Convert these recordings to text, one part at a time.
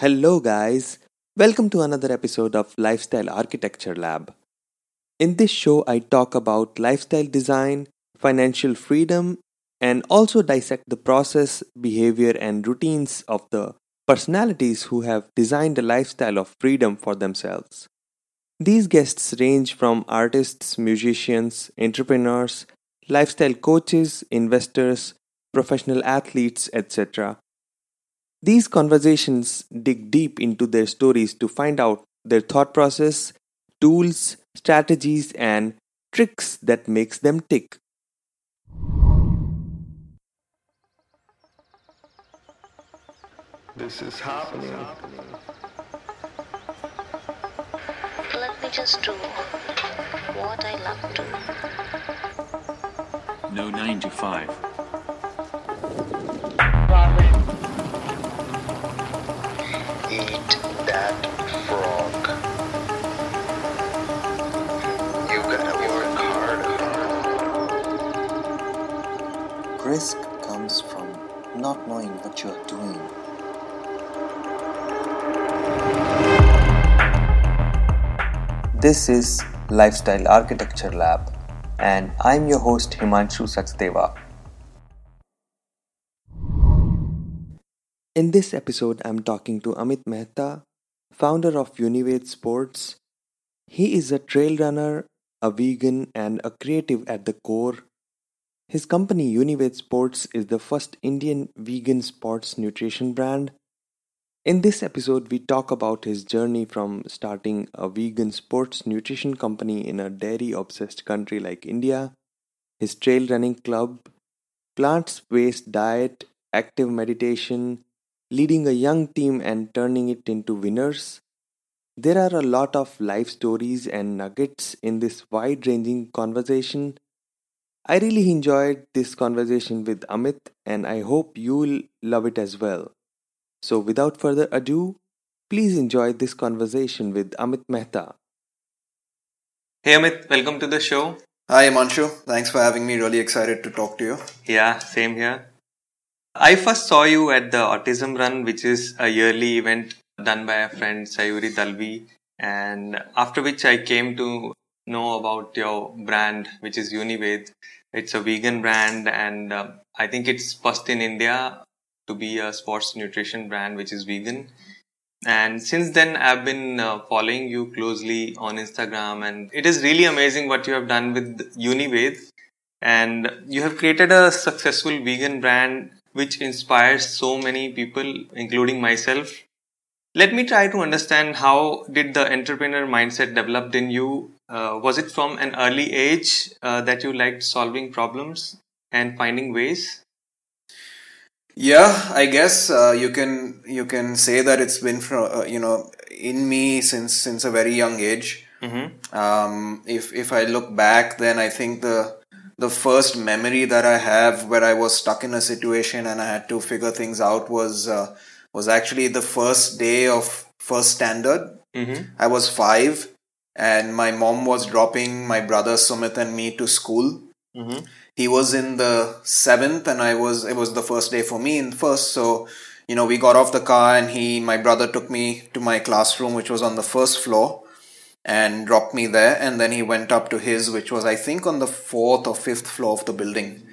Hello, guys. Welcome to another episode of Lifestyle Architecture Lab. In this show, I talk about lifestyle design, financial freedom, and also dissect the process, behavior, and routines of the personalities who have designed a lifestyle of freedom for themselves. These guests range from artists, musicians, entrepreneurs, lifestyle coaches, investors, professional athletes, etc. These conversations dig deep into their stories to find out their thought process, tools, strategies, and tricks that makes them tick. This is happening. Let me just do what I love to. No 9 to 5. Eat that frog. You gotta work hard. Risk comes from not knowing what you are doing. This is Lifestyle Architecture Lab, and I'm your host Himanshu Sachdeva. In this episode, I'm talking to Amit Mehta, founder of Unived Sports. He is a trail runner, a vegan, and a creative at the core. His company Unived Sports is the first Indian vegan sports nutrition brand. In this episode, we talk about his journey from starting a vegan sports nutrition company in a dairy obsessed country like India, his trail running club, plant based diet, active meditation, leading a young team and turning it into winners. There are a lot of life stories and nuggets in this wide ranging conversation. I really enjoyed this conversation with Amit and I hope you'll love it as well. So, without further ado, please enjoy this conversation with Amit Mehta. Hey Amit, welcome to the show. Hi, Manshu. Thanks for having me. Really excited to talk to you. Yeah, same here. I first saw you at the Autism Run, which is a yearly event done by a friend, Sayuri Dalvi. And after which I came to know about your brand, which is Unived. It's a vegan brand, and uh, I think it's first in India to be a sports nutrition brand which is vegan. And since then, I've been uh, following you closely on Instagram, and it is really amazing what you have done with Unived. And you have created a successful vegan brand which inspires so many people, including myself. Let me try to understand how did the entrepreneur mindset developed in you? Uh, was it from an early age uh, that you liked solving problems and finding ways? Yeah, I guess uh, you can you can say that it's been from uh, you know in me since since a very young age. Mm-hmm. Um, if if I look back, then I think the the first memory that I have where I was stuck in a situation and I had to figure things out was uh, was actually the first day of first standard. Mm-hmm. I was five, and my mom was dropping my brother Sumit and me to school. Mm-hmm. He was in the seventh, and I was. It was the first day for me in first, so you know we got off the car, and he, my brother, took me to my classroom, which was on the first floor, and dropped me there, and then he went up to his, which was I think on the fourth or fifth floor of the building.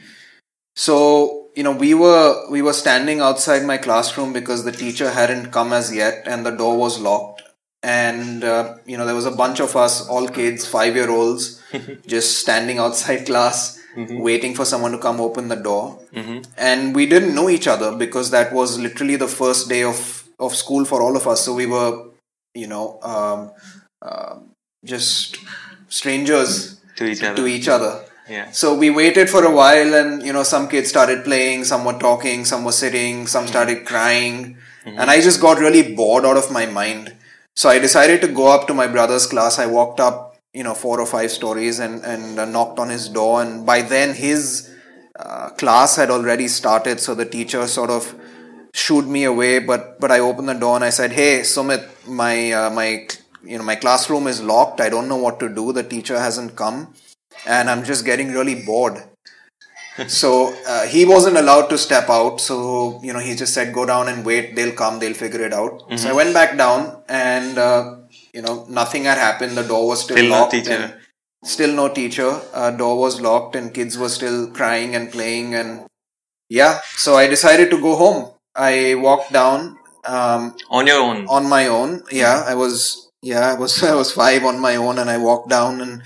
So you know we were we were standing outside my classroom because the teacher hadn't come as yet, and the door was locked. And uh, you know there was a bunch of us all kids five year olds just standing outside class waiting for someone to come open the door. And we didn't know each other because that was literally the first day of of school for all of us. So we were you know um, uh, just strangers To each other. to each other Yeah. so we waited for a while, and you know, some kids started playing, some were talking, some were sitting, some started crying, and I just got really bored out of my mind. So I decided to go up to my brother's class. I walked up, you know, four or five stories and and uh, knocked on his door, and by then his uh, class had already started. So the teacher sort of shooed me away, but but I opened the door and I said, "Hey, Sumit, my uh, my you know my classroom is locked. I don't know what to do. The teacher hasn't come." and I'm just getting really bored. so uh, he wasn't allowed to step out. So you know, he just said, "Go down and wait. They'll come. They'll figure it out." So I went back down, and uh, you know, nothing had happened. The door was still, Still no locked. teacher. and Still no teacher. Uh, door was locked, and kids were still crying and playing. And yeah, so I decided to go home. I walked down um, On your own. on my own. Yeah, I was. Yeah, I was. I was five on my own, and I walked down. And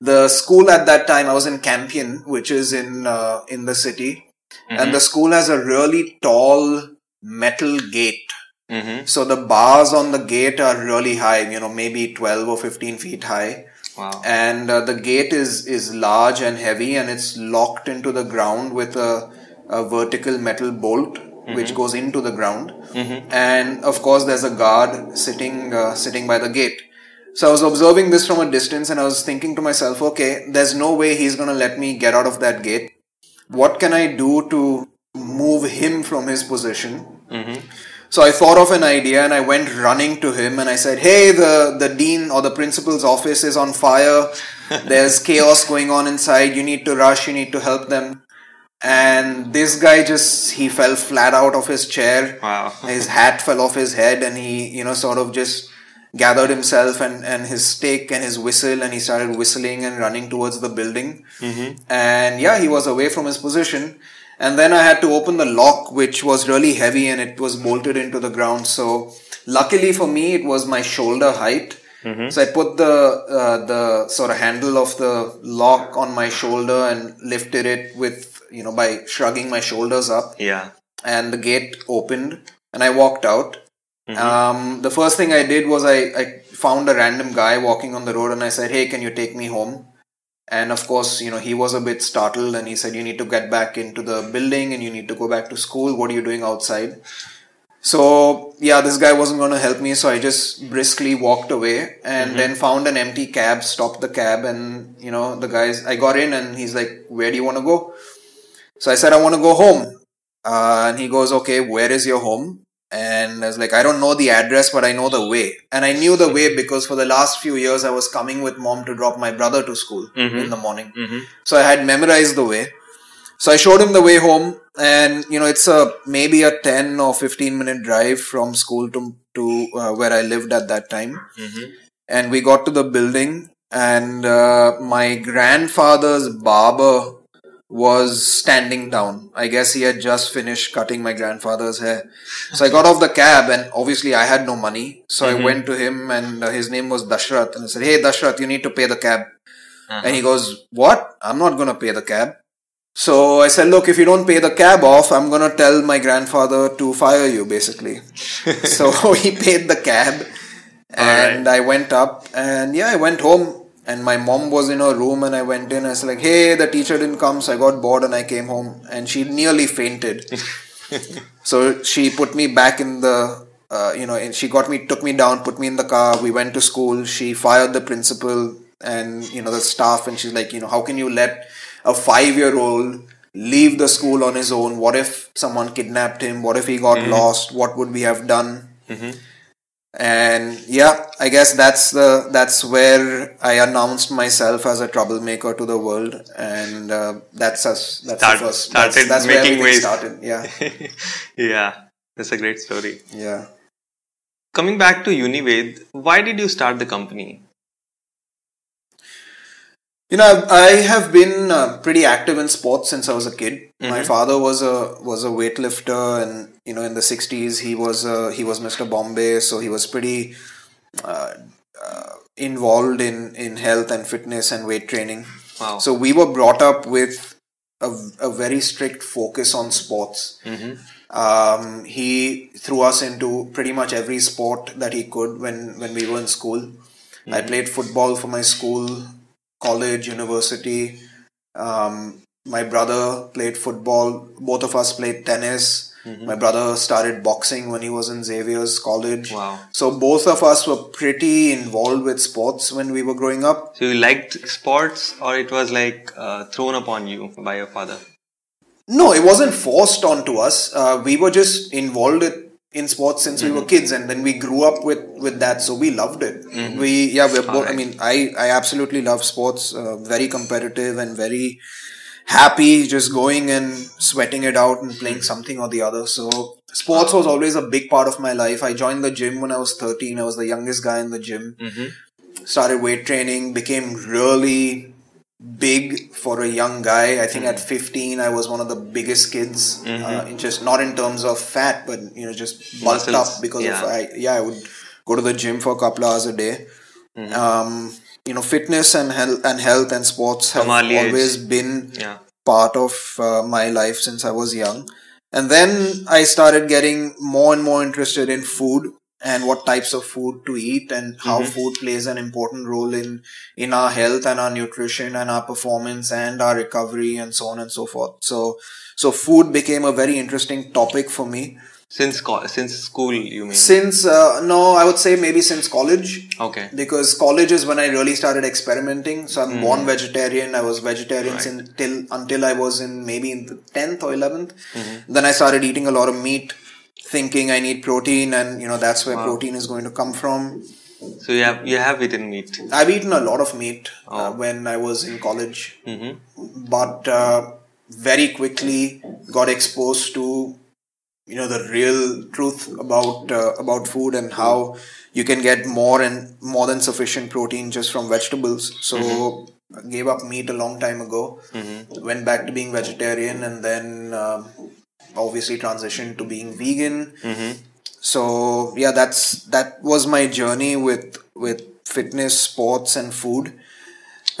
the school at that time, I was in Campion, which is in uh, in the city, and the school has a really tall metal gate. Mm-hmm. So the bars on the gate are really high. You know, maybe twelve or fifteen feet high Wow. and uh, the gate is is large and heavy and it's locked into the ground with a, a vertical metal bolt which mm-hmm. goes into the ground mm-hmm. and of course there's a guard sitting uh, sitting by the gate so i was observing this from a distance and i was thinking to myself okay there's no way he's going to let me get out of that gate what can i do to move him from his position mm-hmm. so I thought of an idea and I went running to him and I said, Hey, the, the dean or the principal's office is on fire. There's chaos going on inside. You need to rush. You need to help them. And this guy just, he fell flat out of his chair. Wow. His hat fell off his head and he, you know, sort of just gathered himself and, and his stick and his whistle and he started whistling and running towards the building. And yeah, he was away from his position. And then I had to open the lock, which was really heavy and it was bolted into the ground. So luckily for me, it was my shoulder height. So I put the uh, the sort of handle of the lock on my shoulder and lifted it with you know by shrugging my shoulders up Yeah. and the gate opened and I walked out. Um, the first thing I did was I, I found a random guy walking on the road and I said, Hey, can you take me home? And of course, you know, he was a bit startled and he said, You need to get back into the building and you need to go back to school. What are you doing outside? So, yeah, this guy wasn't going to help me. So I just briskly walked away and then found an empty cab, stopped the cab, and, you know, the guys, I got in and he's like, Where do you want to go? So I said, I want to go home. Uh, and he goes, okay, where is your home? And I was like, I don't know the address, but I know the way. And I knew the way because for the last few years, I was coming with mom to drop my brother to school in the morning. So I had memorized the way. So I showed him the way home and, you know, it's a, maybe a 10 or 15 minute drive from school to, to uh, where I lived at that time. And we got to the building and, uh, my grandfather's barber was standing down. I guess he had just finished cutting my grandfather's hair. So I got off the cab and obviously I had no money. So I went to him and uh, his name was Dashrath and I said, Hey Dashrath, you need to pay the cab. And he goes, What? I'm not going to pay the cab. So I said, Look, if you don't pay the cab off, I'm going to tell my grandfather to fire you, basically. so he paid the cab and I went up and yeah, I went home and my mom was in her room and I went in. I was like, hey, the teacher didn't come. So I got bored and I came home and she nearly fainted. so she put me back in the, uh, you know, and she got me, took me down, put me in the car. We went to school. She fired the principal and, you know, the staff. And she's like, you know, how can you let a five year old leave the school on his own? What if someone kidnapped him? What if he got lost? What would we have done? And yeah i guess that's the that's where i announced myself as a troublemaker to the world and uh, that's us that's Start- first started that's, that's making waves. started yeah yeah. That's a great story. yeah Coming back to Unived, why did you start the company? You know, I've- been uh, pretty active in sports since I was a kid. My father was a was a weightlifter, and you know, in the '60s, he was uh, he was Mr. Bombay, so he was pretty uh, uh, involved in in health and fitness and weight training. Wow. So we were brought up with a, a very strict focus on sports. Um, he threw us into pretty much every sport that he could when when we were in school. I played football for my school, college, university. Um, my brother played football. Both of us played tennis. My brother started boxing when he was in Xavier's college. Wow. So both of us were pretty involved with sports when we were growing up. So you liked sports, or it was like uh, thrown upon you by your father? No, it wasn't forced onto us. Uh, we were just involved it, in sports since we were mm-hmm. kids, and then we grew up with with that, so we loved it. Mm-hmm. We yeah, we're both. I mean, I I absolutely love sports. Uh, very competitive and very happy just going and sweating it out and playing mm-hmm. something or the other. So sports was always a big part of my life. I joined the gym when I was 13. I was the youngest guy in the gym. Started weight training, became really big for a young guy. I think at 15 I was one of the biggest kids uh, in just not in terms of fat but you know just bulked Muscles, up because yeah. of I yeah I would go to the gym for a couple hours a day. Um, you know fitness and health and health and sports have always been Yeah. part of uh, my life since I was young. And then I started getting more and more interested in food and what types of food to eat and how mm-hmm. food plays an important role in in our health and our nutrition and our performance and our recovery and so on and so forth. So so food became a very interesting topic for me Since co- since school, you mean? since uh, no I would say maybe since college okay. because college is when I really started experimenting. So I'm born mm-hmm. vegetarian. I was vegetarian Right. till until I was in maybe in the tenth or 11th mm-hmm. Then I started eating a lot of meat, thinking I need protein, and you know that's where protein is going to come from. So you have you have eaten meat. I've eaten a lot of meat uh, Oh. when I was in college, hmm but uh, very quickly got exposed to you know the real truth about uh, about food and how you can get more and more than sufficient protein just from vegetables. So I gave up meat a long time ago. Went back to being vegetarian and then um, obviously transitioned to being vegan mm-hmm. so yeah that's that was my journey with with fitness sports and food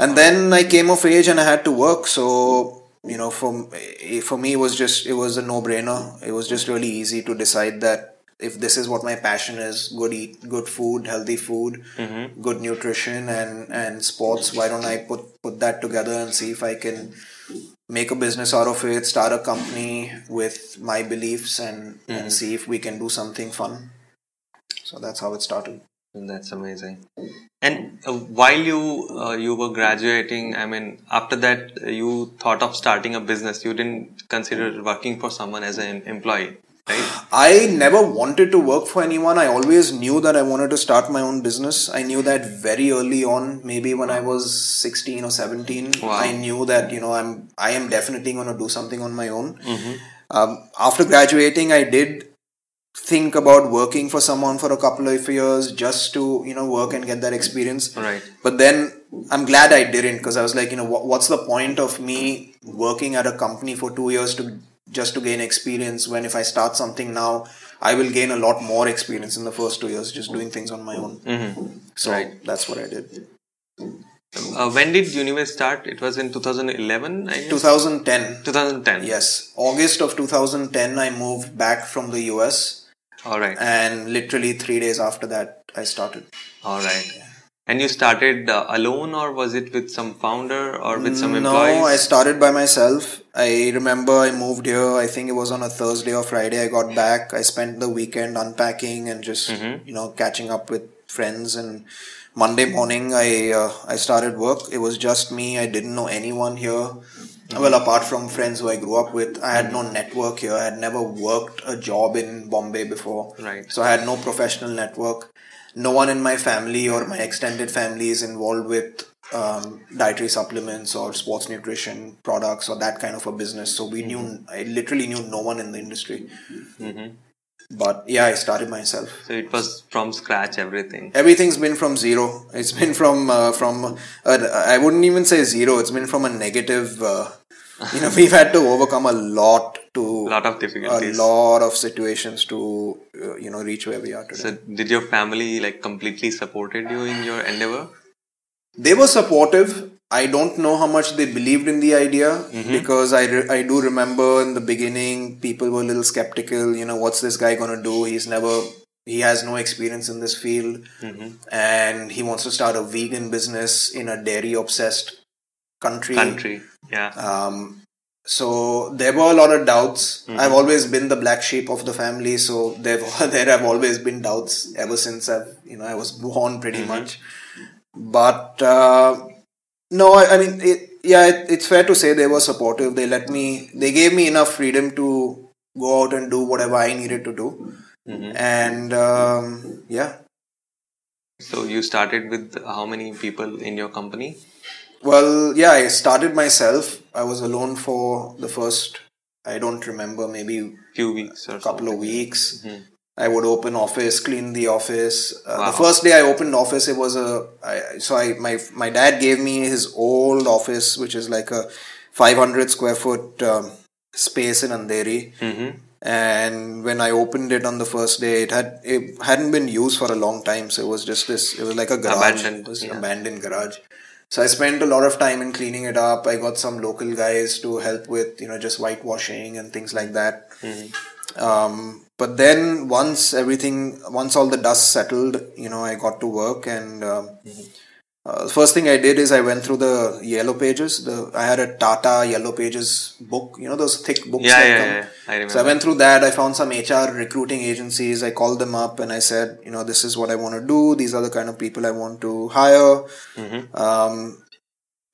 and then I came of age and I had to work. So you know, for for me, it was just it was a no brainer. It was just really easy to decide that if this is what my passion is, good eat, good food, healthy food, mm-hmm. good nutrition, and and sports. Why don't I put put that together and see if I can make a business out of it, start a company with my beliefs, and and see if we can do something fun. So that's how it started. That's amazing. And uh, while you uh, you were graduating, I mean, after that you thought of starting a business. You didn't consider working for someone as an employee, right? I never wanted to work for anyone. I always knew that I wanted to start my own business. I knew that very early on, maybe when I was 16 or 17. Wow. I knew that, you know, I'm I am definitely going to do something on my own. Um, after graduating, I did think about working for someone for a couple of years just to, you know, work and get that experience. Right. But then I'm glad I didn't because I was like, you know, what, what's the point of me working at a company for two years to just to gain experience when if I start something now, I will gain a lot more experience in the first two years just doing things on my own. So Right. that's what I did. Uh, when did Unived start? It was in 2011 I 2010 2010 Yes, August of 2010, I moved back from the US, All right. and literally three days after that, I started. All right. And you started uh, alone, or was it with some founder or with some employees? No? I started by myself. I remember I moved here. I think it was on a Thursday or Friday. I got back. I spent the weekend unpacking and just mm-hmm. you know catching up with friends. And Monday morning, I uh, I started work. It was just me. I didn't know anyone here. Mm-hmm. Well, apart from friends who I grew up with, I had mm-hmm. no network here. I had never worked a job in Bombay before. Right. So I had no professional network. No one in my family or my extended family is involved with um, dietary supplements or sports nutrition products or that kind of a business. So we knew, I literally knew no one in the industry. But yeah, I started myself. so it was from scratch, everything. Everything's been from zero. It's been from uh, from uh, I wouldn't even say zero. It's been from a negative. Uh, you know, we've had to overcome a lot to a lot of difficulties, a lot of situations to uh, you know reach where we are today. So did your family like completely supported you in your endeavor? They were supportive i don't know how much they believed in the idea mm-hmm. because I, re- I do remember in the beginning people were a little skeptical you know what's this guy going to do he's never he has no experience in this field mm-hmm. and he wants to start a vegan business in a dairy obsessed country Country. Yeah. um, so there were a lot of doubts. Mm-hmm. I've always been the black sheep of the family, so there there have always been doubts ever since I've you know I was born pretty much. But uh, no, I, I mean it, yeah, it, it's fair to say they were supportive. They let me, they gave me enough freedom to go out and do whatever I needed to do, and um, yeah, So you started with how many people in your company? Well, yeah, I started myself. I was alone for the first, I don't remember, maybe Few weeks or a couple of something. weeks. Mhm. I would open office, clean the office. Uh, Wow. The first day I opened office, it was a. I, so I my my dad gave me his old office, which is like a 500 square foot um, space in Andheri. Mhm. And when I opened it on the first day, it had it hadn't been used for a long time, so it was just this. It was like a garage. Abandoned, It was yeah. an abandoned garage. So I spent a lot of time in cleaning it up. I got some local guys to help with, you know, just whitewashing and things like that. Um, but then once everything, once all the dust settled, you know, I got to work and um, uh, first thing I did is I went through the yellow pages. The I had a Tata yellow pages book, you know, those thick books. Yeah, that yeah, come. yeah. I remember. So I went through that. I found some HR recruiting agencies. I called them up and I said, you know, this is what I want to do. These are the kind of people I want to hire. Mhm. Um,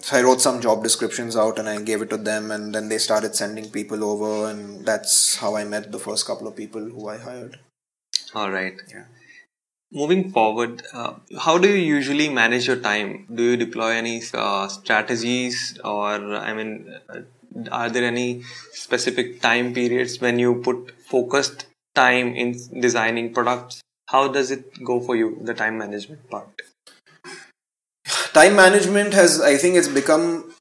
so I wrote some job descriptions out and I gave it to them, and then they started sending people over, and that's how I met the first couple of people who I hired. All right. Yeah. Moving forward, uh, how do you usually manage your time? Do you deploy any uh, strategies, or I mean, uh, are there any specific time periods when you put focused time in designing products? How does it go for you, the time management part? Time management has, I think, it's become,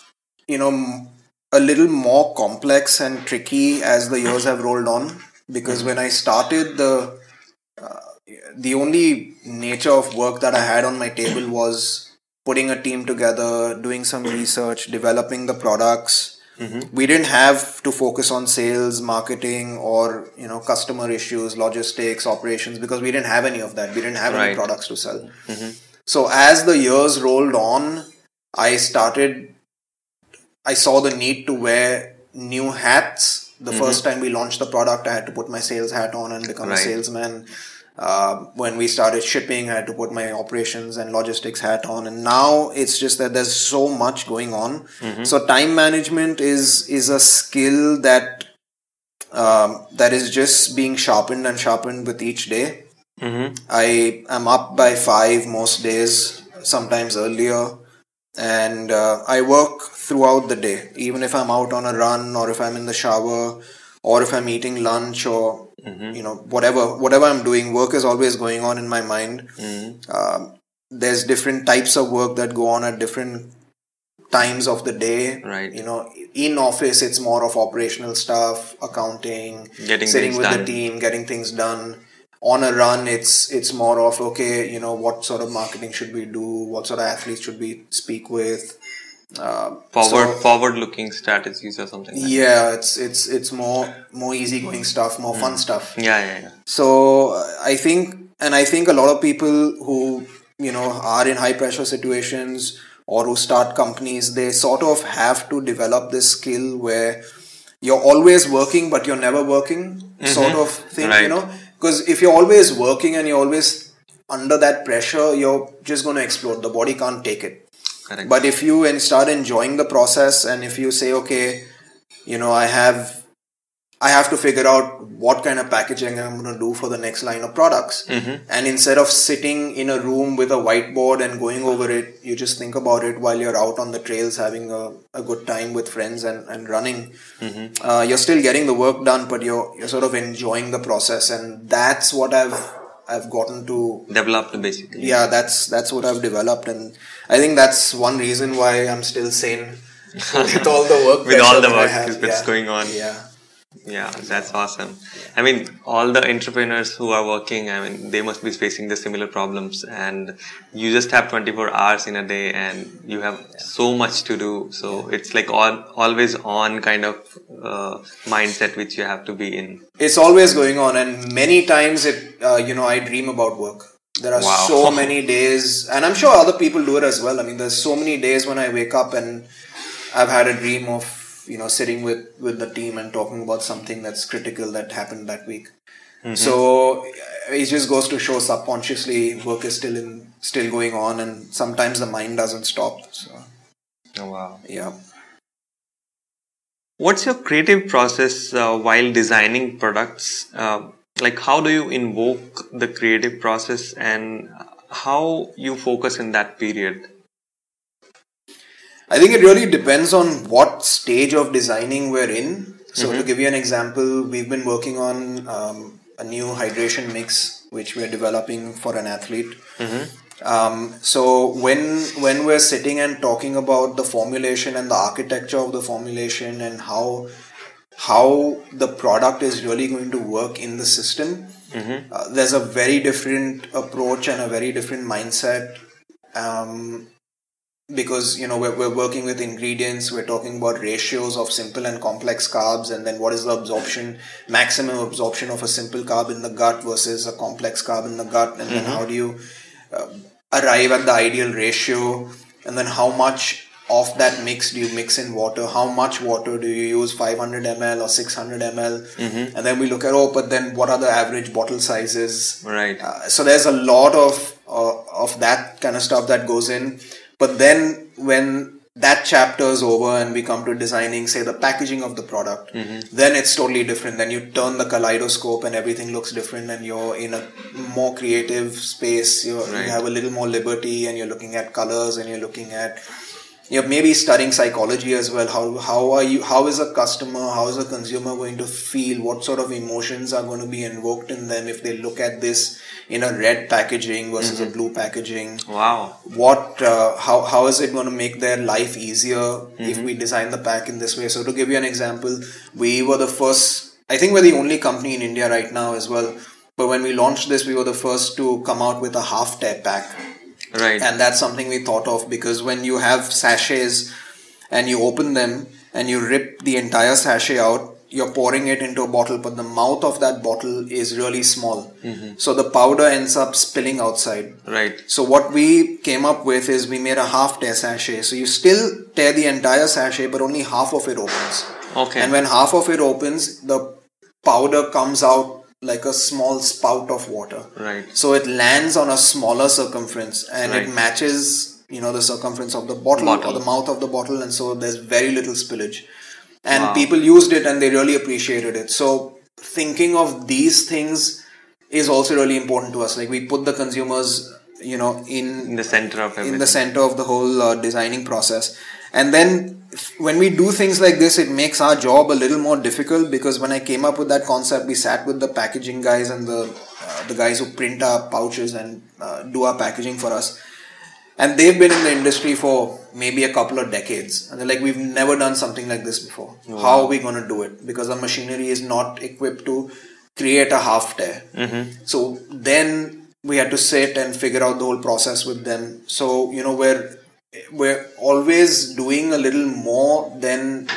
you know, a little more complex and tricky as the years have rolled on. Because mm-hmm. when I started, the uh, the only nature of work that I had on my table was putting a team together, doing some research, developing the products. Mm-hmm. We didn't have to focus on sales, marketing, or you know customer issues, logistics, operations because we didn't have any of that. We didn't have any products to sell. Mm-hmm. So as the years rolled on, I started. I saw the need to wear new hats. The first time we launched the product, I had to put my sales hat on and become a salesman. Uh, when we started shipping, I had to put my operations and logistics hat on. And now it's just that there's so much going on. So time management is is a skill that um, that is just being sharpened and sharpened with each day. Mm-hmm. I am up by five most days, sometimes earlier, and uh, I work throughout the day. Even if I'm out on a run, or if I'm in the shower, or if I'm eating lunch, or you know whatever whatever I'm doing, work is always going on in my mind. Um, there's different types of work that go on at different times of the day. Right. You know, in office it's more of operational stuff, accounting, Getting sitting with the team, getting things done. On a run, it's it's more of okay, you know, what sort of marketing should we do? What sort of athletes should we speak with? Uh, Forward, so- forward looking strategies or something. Like yeah, it's it's it's more more easygoing stuff, more Hmm. fun stuff. Yeah, yeah, yeah. So I think, and I think a lot of people who you know are in high pressure situations or who start companies, they sort of have to develop this skill where you're always working but you're never working, sort of thing. You know, because if you're always working and you're always under that pressure, you're just going to explode. The body can't take it. Correct. But if you and start enjoying the process, and if you say, okay, you know, I have, I have to figure out what kind of packaging I'm going to do for the next line of products, and instead of sitting in a room with a whiteboard and going over it, you just think about it while you're out on the trails having a, a good time with friends and and running. Uh, you're still getting the work done, but you're you're sort of enjoying the process, and that's what I've I've gotten to Developed basically. yeah that's that's what i've developed and i think that's one reason why i'm still sane with all the work With all the work that's yeah. going on. yeah Yeah, that's awesome. I mean, all the entrepreneurs who are working, I mean, they must be facing the similar problems, and you just have 24 hours in a day, and you have so much to do. So it's like all, always on kind of uh, mindset which you have to be in. it's always going on and many times it uh, you know i dream about work there are Wow. so many days and i'm sure other people do it as well i mean there's so many days when i wake up and i've had a dream of you know sitting with with the team and talking about something that's critical that happened that week so it just goes to show subconsciously work is still in still going on and sometimes the mind doesn't stop so Oh, wow. yeah What's your creative process uh, while designing products? Uh, like, how do you invoke the creative process and how you focus in that period? I think it really depends on what stage of designing we're in. So, to give you an example, we've been working on um, a new hydration mix which we're developing for an athlete. Um, so when when we're sitting and talking about the formulation and the architecture of the formulation and how how the product is really going to work in the system, uh, there's a very different approach and a very different mindset. Um, because you know we're, we're working with ingredients we're talking about ratios of simple and complex carbs and then what is the absorption maximum absorption of a simple carb in the gut versus a complex carb in the gut and then how do you uh, arrive at the ideal ratio and then how much of that mix do you mix in water? How much water do you use 500 ml or 600 ml and then we look at oh but then what are the average bottle sizes? Right. uh, so there's a lot of uh, of that kind of stuff that goes in but then when that chapter is over and we come to designing say the packaging of the product mm-hmm. then it's totally different. Then you turn the kaleidoscope and everything looks different and you're in a more creative space. You're, Right. you have a little more liberty and you're looking at colors and you're looking at you're maybe studying psychology as well. How how are you how is a customer how is a consumer going to feel? What sort of emotions are going to be invoked in them if they look at this in a red packaging versus a blue packaging? Wow. what uh, how how is it going to make their life easier if we design the pack in this way? So to give you an example we were the first i think we're the only company in india right now as well. But when we launched this we were the first to come out with a half tear pack Right. and that's something we thought of because when you have sachets and you open them and you rip the entire sachet out you're pouring it into a bottle but the mouth of that bottle is really small mm-hmm. so the powder ends up spilling outside right. so what we came up with is we made a half tear sachet so you still tear the entire sachet but only half of it opens Okay. and when half of it opens the powder comes out like a small spout of water Right. so it lands on a smaller circumference and Right. it matches you know the circumference of the bottle, Bottle. or the mouth of the bottle and so there's very little spillage and Wow. people used it and they really appreciated it so thinking of these things is also really important to us like we put the consumers you know in In the center of everything. in the center of the whole uh, designing process and then when we do things like this it makes our job a little more difficult because when i came up with that concept we sat with the packaging guys and the uh, the guys who print our pouches and uh, do our packaging for us. And they've been in the industry for maybe a couple of decades. And they're like we've never done something like this before. How are we going to do it? Because the machinery is not equipped to create a half tear. So then we had to sit and figure out the whole process with them. So you know we're we're always doing a little more than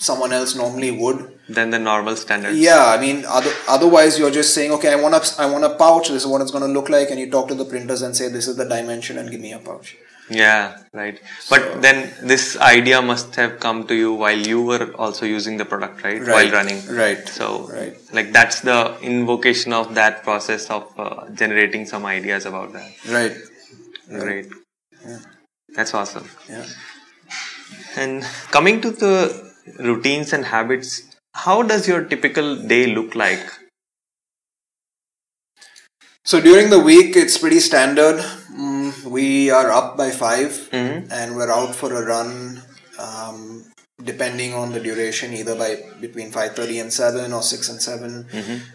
someone else normally would Than the normal standards. yeah i mean other, otherwise you're just saying okay i want a i want a pouch this is what it's going to look like and you talk to the printers and say this is the dimension and give me a pouch Yeah, right. But then this idea must have come to you while you were also using the product, right? Right, While running. right, So, right. like that's the invocation of that process of uh, generating some ideas about that. right Great. That's awesome. yeah And coming to the routines and habits, how does your typical day look like? So during the week, it's pretty standard. Mm, we are up by 5 Mhm. and we're out for a run, um, depending on the duration, either by between five thirty and seven or six and 7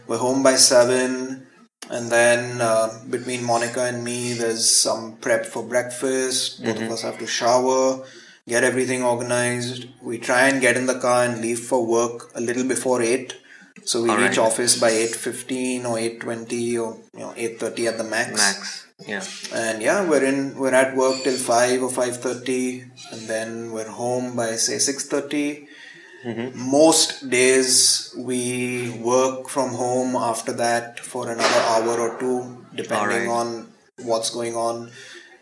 We're home by seven, and then uh, between Monica and me, there's some prep for breakfast. Both of us have to shower, get everything organized. We try and get in the car and leave for work a little before eight. So we All reach right. office by eight fifteen or eight twenty or you know eight thirty at the max. Max. Yeah. And yeah, we're in we're at work till five or five thirty, and then we're home by say six Mm-hmm. Most days we work from home after that for another hour or two, depending Alright. on what's going on.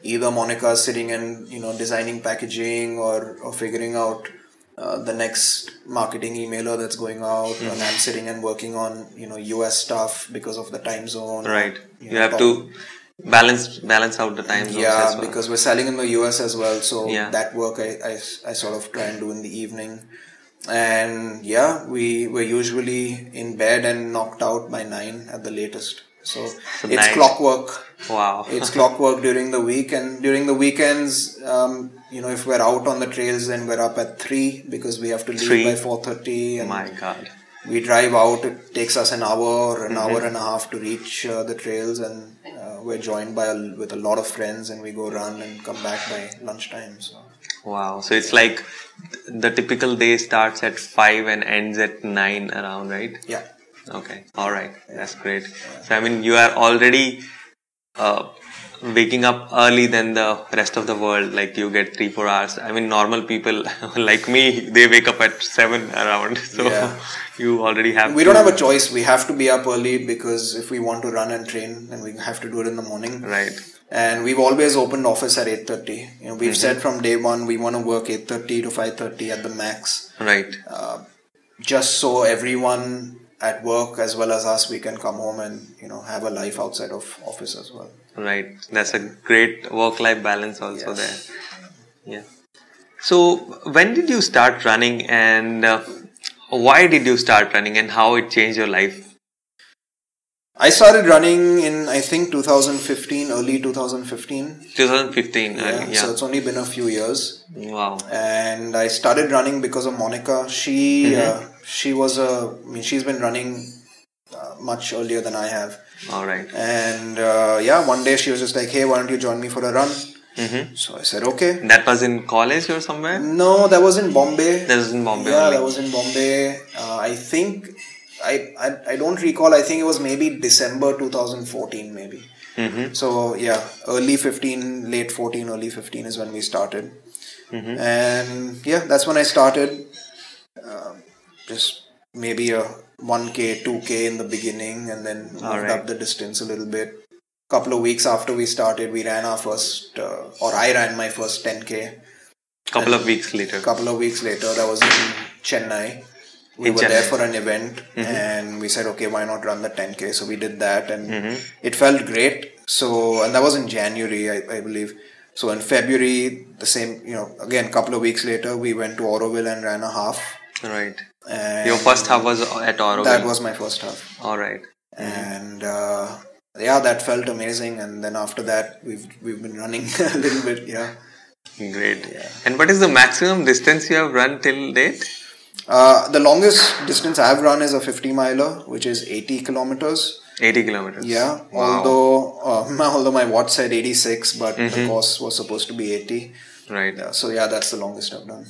Either Monica is sitting and you know designing packaging or or figuring out uh, the next marketing emailer that's going out, Mm-hmm. and I'm sitting and working on you know US stuff because of the time zone. Right. You You know, have talk- to balance balance out the time zones yeah as well. because we're selling in the us as well so Yeah. that work I, I, I sort of try and do in the evening and yeah we we're usually in bed and knocked out by nine at the latest So, So it's nice. clockwork. Wow. It's clockwork during the week, and during the weekends, um, you know, if we're out on the trails, then we're up at three because we have to leave Three? by four thirty, and My God. we drive out. It takes us an hour or Mm-hmm. an hour and a half to reach uh, the trails, and uh, we're joined by a, with a lot of friends, and we go run and come back by lunchtime. So Wow. So it's like the typical day starts at 5 and ends at 9 around, right? yeah, Okay. All right. That's great. So, I mean, you are already uh, waking up early than the rest of the world. Like you get three, four hours. I mean, normal people like me, they wake up at 7 around. So Yeah. you already have. we don't have a choice. We have to be up early because if we want to run and train, then we have to do it in the morning. Right. And we've always opened office at 8.30 you know we've Mm-hmm. said from day one we want to work 8.30 to 5.30 at the max Right. just so everyone at work as well as us we can come home and you know have a life outside of office as well Right. That's a great work life balance also Yes. there. Yeah. So, when did you start running and uh, why did you start running and how it changed your life? I started running in i think 2015 early 2015 2015. yeah, uh, yeah. so it's only been a few years wow. and i started running because of monica she uh, she was a i mean she's been running uh, much earlier than i have All right. And uh, yeah, one day she was just like, "Hey, why don't you join me for a run?" Mm-hmm. So I said, "Okay." That was in college or somewhere? No, that was in Bombay. That was in Bombay. yeah, only. that was in Bombay. Uh, I think I, I I don't recall. I think it was maybe December 2014, maybe. Mhm. So yeah, early 15, late 14, early 15 is when we started. Mm-hmm. And yeah, that's when I started. Um just maybe a 1k, 2k in the beginning, and then moved Alright. up the distance a little bit. Couple of weeks after we started, we ran our first, uh, or I ran my first 10k. Couple of weeks later. couple of weeks later, that was in Chennai. We were there for an event, and we said, okay, why not run the 10k? So we did that, and Mhm. it felt great. So, and that was in January, I, I believe. So in February, the same, you know, again, couple of weeks later, we went to Auroville and ran a half. Right. And Your first half was at Auroville. That was my first half, All right. and uh, yeah, that felt amazing. And then after that, we've we've been running a little bit, yeah. Great. And what is the maximum distance you have run till date? Uh, the longest distance I've run is a 50 miler, which is 80 kilometers. 80 kilometers. Yeah, Wow. although uh, although my watch said 86, but Mm-hmm. the course was supposed to be 80. Right. Yeah, so yeah, that's the longest I've done.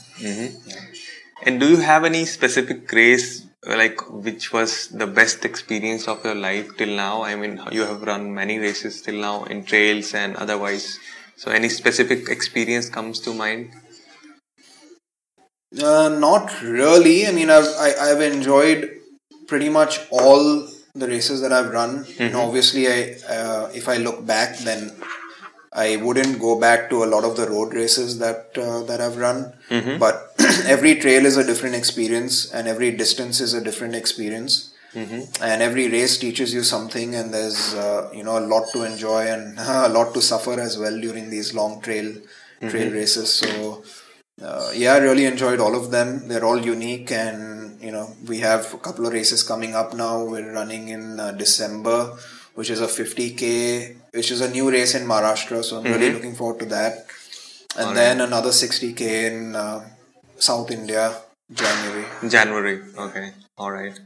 And do you have any specific race like which was the best experience of your life till now? I mean, you have run many races till now in trails and otherwise. So, any specific experience comes to mind? Uh, not really. I mean, I've I, I've enjoyed pretty much all the races that I've run. You know, obviously, I uh, if I look back, then I wouldn't go back to a lot of the road races that uh, that I've run. But every trail is a different experience, and every distance is a different experience. And every race teaches you something, and there's uh, you know a lot to enjoy and a lot to suffer as well during these long trail trail races. So uh, yeah, I really enjoyed all of them. They're all unique, and you know we have a couple of races coming up now. We're running in uh, December, which is a 50k, which is a new race in Maharashtra. So I'm really looking forward to that. And then another 60k in uh, South India, January. January. Okay. All right.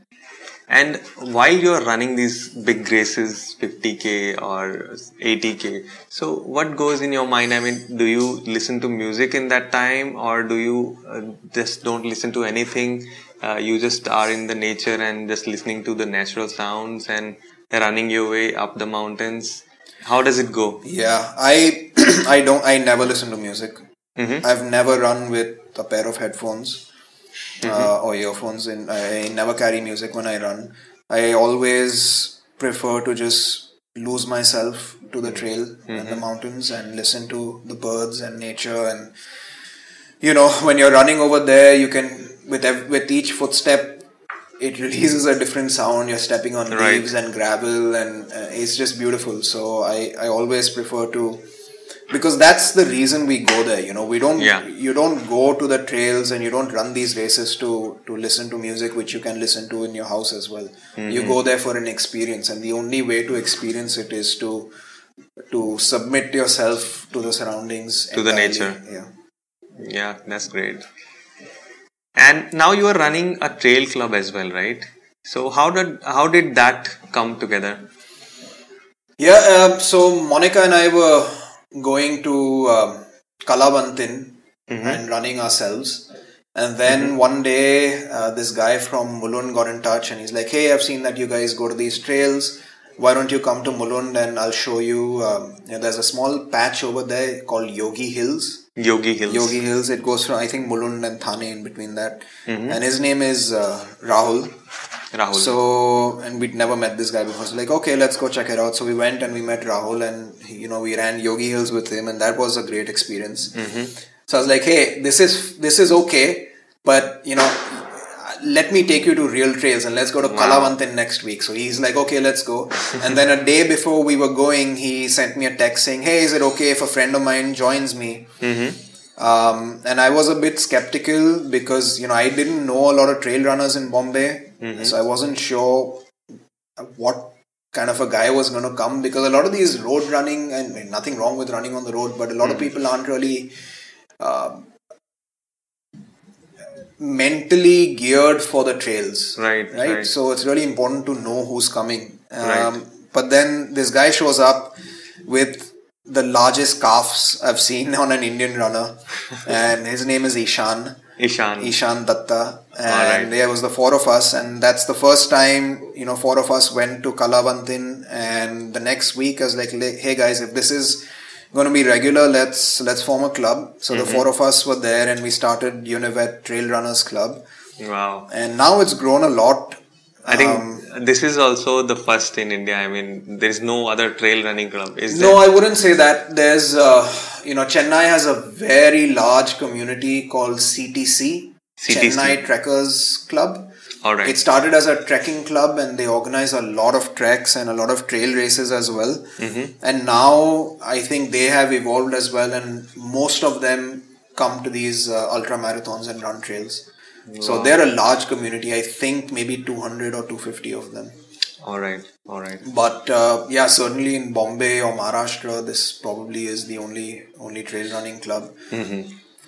And while you're running these big races, 50k or 80k, so what goes in your mind? I mean, do you listen to music in that time, or do you uh, just don't listen to anything? Uh, you just are in the nature and just listening to the natural sounds and running your way up the mountains. How does it go? Yeah, I I don't I never listen to music. Mhm. I've never run with a pair of headphones uh, or earphones, and I never carry music when I run. I always prefer to just lose myself to the trail and the mountains and listen to the birds and nature and you know when you're running over there you can with ev- with each footstep it releases a different sound. You're stepping on Right. leaves and gravel and uh, it's just beautiful. So i i always prefer to because that's the reason we go there you know we don't Yeah. you don't go to the trails and you don't run these races to to listen to music which you can listen to in your house as well Mm-hmm. you go there for an experience and the only way to experience it is to to submit yourself to the surroundings To the nature. yeah Yeah, that's great. And now you are running a trail club as well, right? So how did how did that come together? Yeah, uh, so Monica and I were going to um, Kalavantin and running ourselves. And then one day, uh, this guy from Mulund got in touch and he's like, Hey, I've seen that you guys go to these trails. Why don't you come to Mulund and I'll show you? Um, you know, there's a small patch over there called Yogi Hills. Yogi Hills. Yogi Hills. It goes from, I think, Mulund and Thane in between that. And his name is uh, Rahul. Rahul. So, and we'd never met this guy before. So, like, okay, let's go check it out. So, we went and we met Rahul, and you know, we ran Yogi Hills with him, and that was a great experience. So, I was like, hey, this is this is okay, but you know, let me take you to real trails and let's go to Kalavantin next week. So he's like, okay, let's go. and then a day before we were going, he sent me a text saying, hey, is it okay if a friend of mine joins me? Um, and I was a bit skeptical because you know I didn't know a lot of trail runners in Bombay, so I wasn't sure what kind of a guy was going to come because a lot of these road running and nothing wrong with running on the road, but a lot of people aren't really uh, mentally geared for the trails, Right, Right. right. So it's really important to know who's coming. Um, Right. But then this guy shows up with the largest calves I've seen on an Indian runner, and his name is Ishan. Ishan. Ishan Datta, and Alright. there was the four of us, and that's the first time you know four of us went to Kalavantin, and the next week I was like, "Hey guys, if this is going to be regular, let's let's form a club." So Mm-hmm. the four of us were there, and we started Unived Trail Runners Club, Wow. and now it's grown a lot. I think Um, this is also the first in India. I mean, there is no other trail running club. Is No, there? I wouldn't say that. There's, uh, you know, Chennai has a very large community called CTC, CTC. Chennai Trekkers Club. All right. It started as a trekking club and they organize a lot of treks and a lot of trail races as well. Mm-hmm. And now I think they have evolved as well, and most of them come to these uh, ultra marathons and run trails. So they're a large community. I think maybe 200 or 250 of them. all right. All right. But uh, yeah, certainly in Bombay or Maharashtra, this probably is the only only trail running club.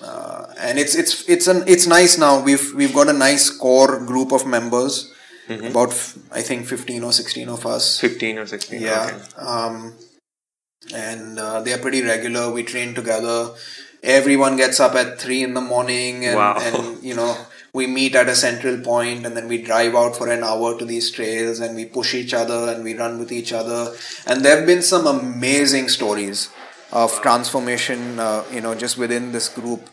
Uh, and it's it's it's an it's nice now. We've we've got a nice core group of members. Mm-hmm. About f- I think fifteen or sixteen of us. 15 or 16. Yeah. Okay. Um, and uh, they are pretty regular. We train together. Everyone gets up at three in the morning, and, Wow. and you know we meet at a central point, and then we drive out for an hour to these trails, and we push each other, and we run with each other. And there have been some amazing stories of transformation. Uh, you know, just within this group.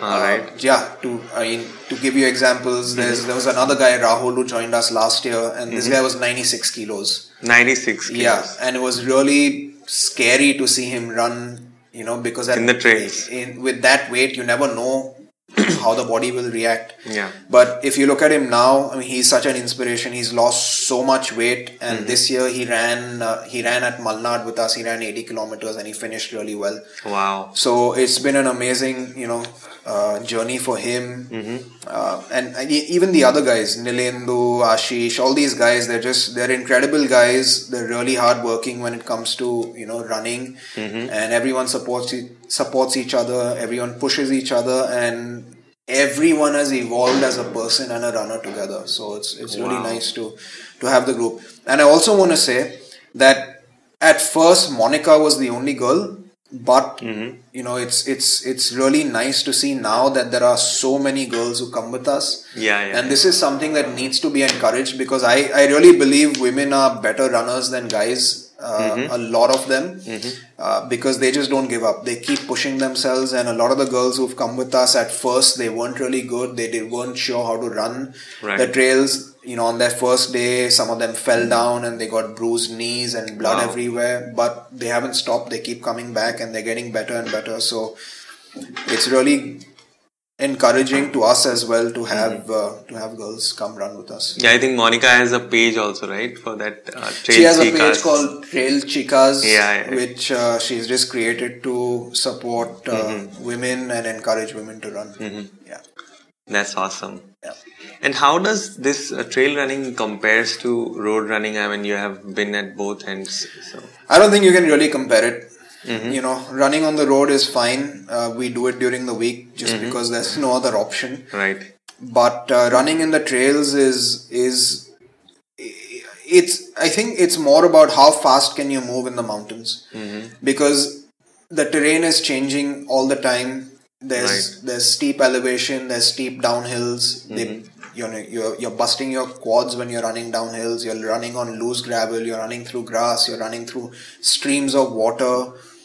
All right. Uh, yeah, to I mean, to give you examples, there's there was another guy Rahul who joined us last year, and this guy was 96 kilos. 96 kilos. Yeah, and it was really scary to see him run. You know, because at, In the trails. in, with that weight, you never know how the body will react. Yeah. But if you look at him now, I mean, he's such an inspiration. He's lost so much weight, and Mm-hmm. this year he ran. Uh, he ran at Malnad with us. He ran 80 kilometers, and he finished really well. Wow. So it's been an amazing, you know, uh, journey for him. Uh, and uh, e- even the other guys, Nilendu, Ashish, all these guys, they're just, they're incredible guys. They're really hardworking when it comes to, you know, running. And everyone supports, supports each other. Everyone pushes each other. And everyone has evolved as a person and a runner together. So it's, it's really nice to, to have the group. And I also want to say that at first Monica was the only girl, but mm-hmm. you know it's it's it's really nice to see now that there are so many girls who come with us. Yeah, yeah, And this is something that needs to be encouraged because I I really believe women are better runners than guys. Uh, A lot of them, uh, because they just don't give up. They keep pushing themselves, and a lot of the girls who've come with us at first, they weren't really good. They, they weren't sure how to run Right. the trails. You know, on their first day, some of them fell down and they got bruised knees and blood Wow. everywhere. But they haven't stopped. They keep coming back and they're getting better and better. So it's really encouraging to us as well to have Mm-hmm. uh, to have girls come run with us. Yeah, I think Monica has a page also, right, for that. Uh, trail she has a page called Trail Chicas, Yeah, yeah. which uh, she's just created to support uh, Mm-hmm. women and encourage women to run. Yeah, That's awesome. yeah. And how does this uh, trail running compares to road running? I mean, you have been at both ends, so I don't think you can really compare it. Mm-hmm. You know, running on the road is fine. Uh, we do it during the week just Mm-hmm. because there's no other option. right. But uh, running in the trails is is it's. I think it's more about how fast can you move in the mountains Mm-hmm. because the terrain is changing all the time. There's there's steep elevation, there's steep downhills. They, Mm-hmm. you know, you're you're busting your quads when you're running down hills. You're running on loose gravel. You're running through grass. You're running through streams of water.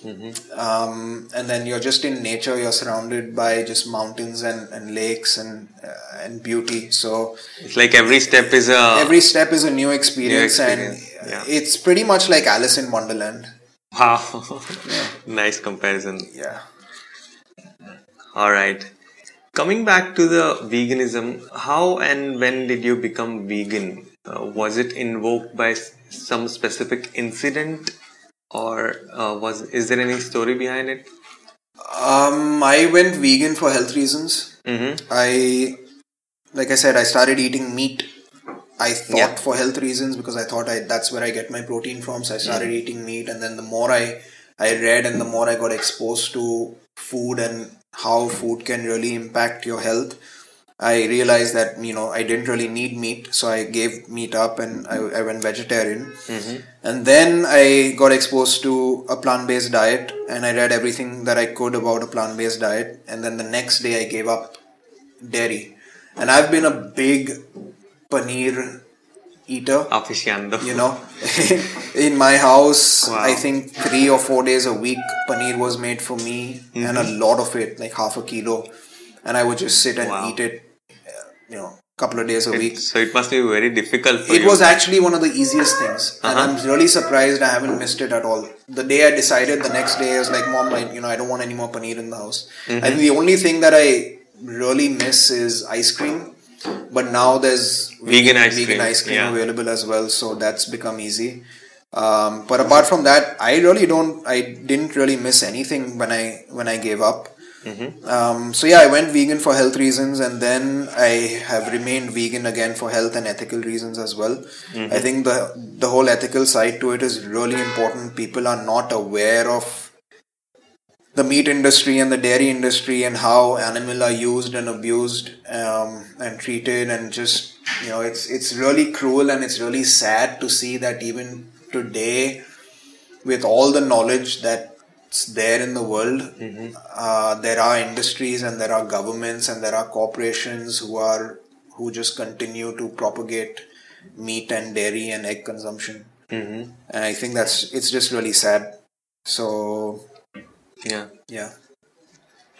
Mm-hmm. Um, and then you're just in nature. You're surrounded by just mountains and, and lakes and uh, and beauty. So It's like every step is a every step is a new experience, experience, and yeah. it's pretty much like Alice in Wonderland. wow. nice comparison. Yeah. All right. Coming back to the veganism, how and when did you become vegan? Uh, was it invoked by some specific incident, or uh, was is there any story behind it? Um, I went vegan for health reasons. Mm-hmm. I, like I said, I started eating meat. I thought Yeah. for health reasons because I thought I that's where I get my protein from. So I started Mm. eating meat, and then the more I I read and the more I got exposed to food and how food can really impact your health, I realized that you know I didn't really need meat, so I gave meat up and I, I went vegetarian. Mm-hmm. And then I got exposed to a plant based diet, and I read everything that I could about a plant based diet. And then the next day, I gave up dairy. And I've been a big paneer eater. Aficionado. You know, in my house, Wow. I think three or four days a week, paneer was made for me, and a mm-hmm. lot of it, like half a kilo. And I would just sit and Wow. eat it, uh, you know, couple of days a week. So it must be very difficult for It you. was actually one of the easiest things, and Uh-huh. I'm really surprised I haven't missed it at all. The day I decided, the next day I was like, "Mom, I, you know, I don't want any more paneer in the house." Mm-hmm. I think the only thing that I really miss is ice cream, but now there's Vegan ice vegan cream, ice cream yeah. available as well, so that's become easy. Um, but apart from that, I really don't. I didn't really miss anything when I when I gave up. Mm-hmm. Um, so yeah, I went vegan for health reasons, and then I have remained vegan again for health and ethical reasons as well. Mm-hmm. I think the the whole ethical side to it is really important. People are not aware of the meat industry and the dairy industry and how animal are used and abused um, and treated, and just you know, it's it's really cruel and it's really sad to see that even today, with all the knowledge that's there in the world, uh, there are industries and there are governments and there are corporations who are who just continue to propagate meat and dairy and egg consumption. Mhm. And I think that's it's just really sad. So Yeah. yeah.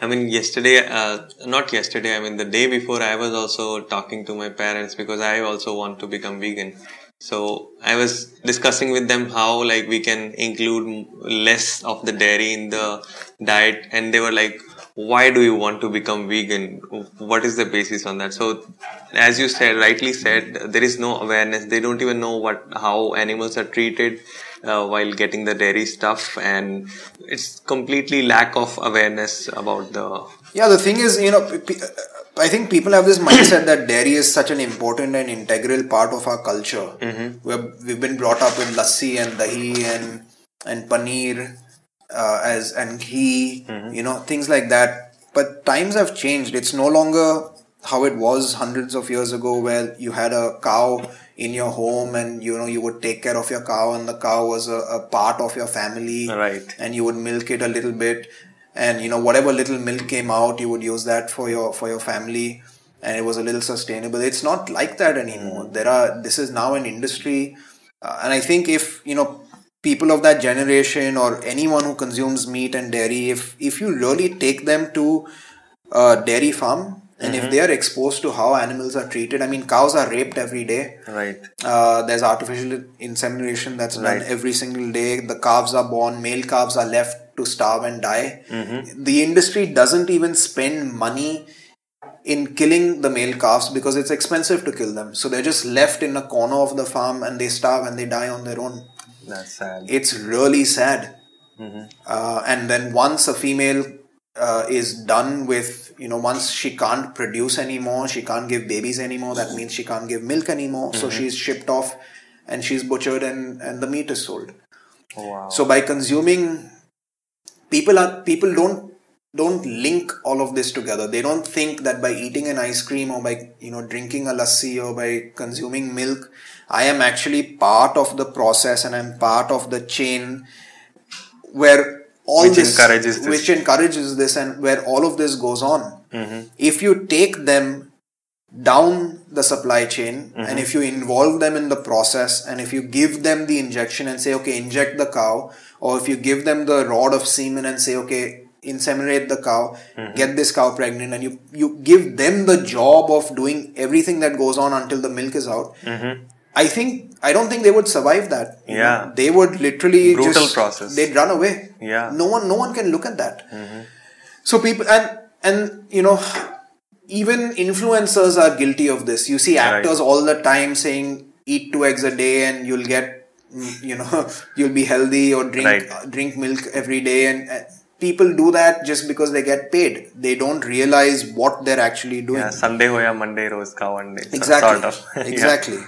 I mean, yesterday, uh, not yesterday, I mean, the day before, I was also talking to my parents because I also want to become vegan. So I was discussing with them how, like, we can include less of the dairy in the diet, and they were like, why do you want to become vegan? What is the basis on that? So, as you said, rightly said, there is no awareness. They don't even know what how animals are treated uh, while getting the dairy stuff, and it's completely lack of awareness about the. Yeah, the thing is, you know, I think people have this mindset that dairy is such an important and integral part of our culture. We're, we've been brought up with lassi and dahi and and paneer uh, as and ghee, you know, things like that. But times have changed. It's no longer how it was hundreds of years ago, where you had a cow in your home and you know you would take care of your cow, and the cow was a, a part of your family Right. and you would milk it a little bit and you know whatever little milk came out you would use that for your for your family and it was a little sustainable. It's not like that anymore. There are this is now an industry uh, and i think if you know people of that generation or anyone who consumes meat and dairy if if you really take them to a dairy farm and if they are exposed to how animals are treated i mean cows are raped every day. Right. uh, there's artificial insemination that's done every single day. The calves are born, male calves are left to starve and die. Mm-hmm. The industry doesn't even spend money in killing the male calves because it's expensive to kill them. So they're just left in a corner of the farm and they starve and they die on their own. That's sad. It's really sad. Mm-hmm. Uh, and then once a female uh, is done with, you know, once she can't produce anymore, she can't give babies anymore, that means she can't give milk anymore. So Mm-hmm. she's shipped off and she's butchered and, and the meat is sold. wow. So by consuming, people are people don't don't link all of this together. They don't think that by eating an ice cream or by you know drinking a lassi or by consuming milk, I am actually part of the process and I'm part of the chain where all Which this encourages this. which encourages this and where all of this goes on. Mm-hmm. If you take them down the supply chain and mm-hmm. if you involve them in the process and if you give them the injection and say okay inject the cow or if you give them the rod of semen and say okay inseminate the cow mm-hmm. get this cow pregnant and you you give them the job of doing everything that goes on until the milk is out mm-hmm. i think i don't think they would survive that you know. Yeah. they would literally Brutal just process. they'd run away Yeah. no one no one can look at that so people and and you know even influencers are guilty of this you see Right. actors all the time saying eat two eggs a day and you'll get mm, you know you'll be healthy or drink Right. uh, drink milk every day and uh, people do that just because they get paid they don't realize what they're actually doing yeah, Sunday ho ya Monday rose ka one day. exactly Sort of. Yeah. exactly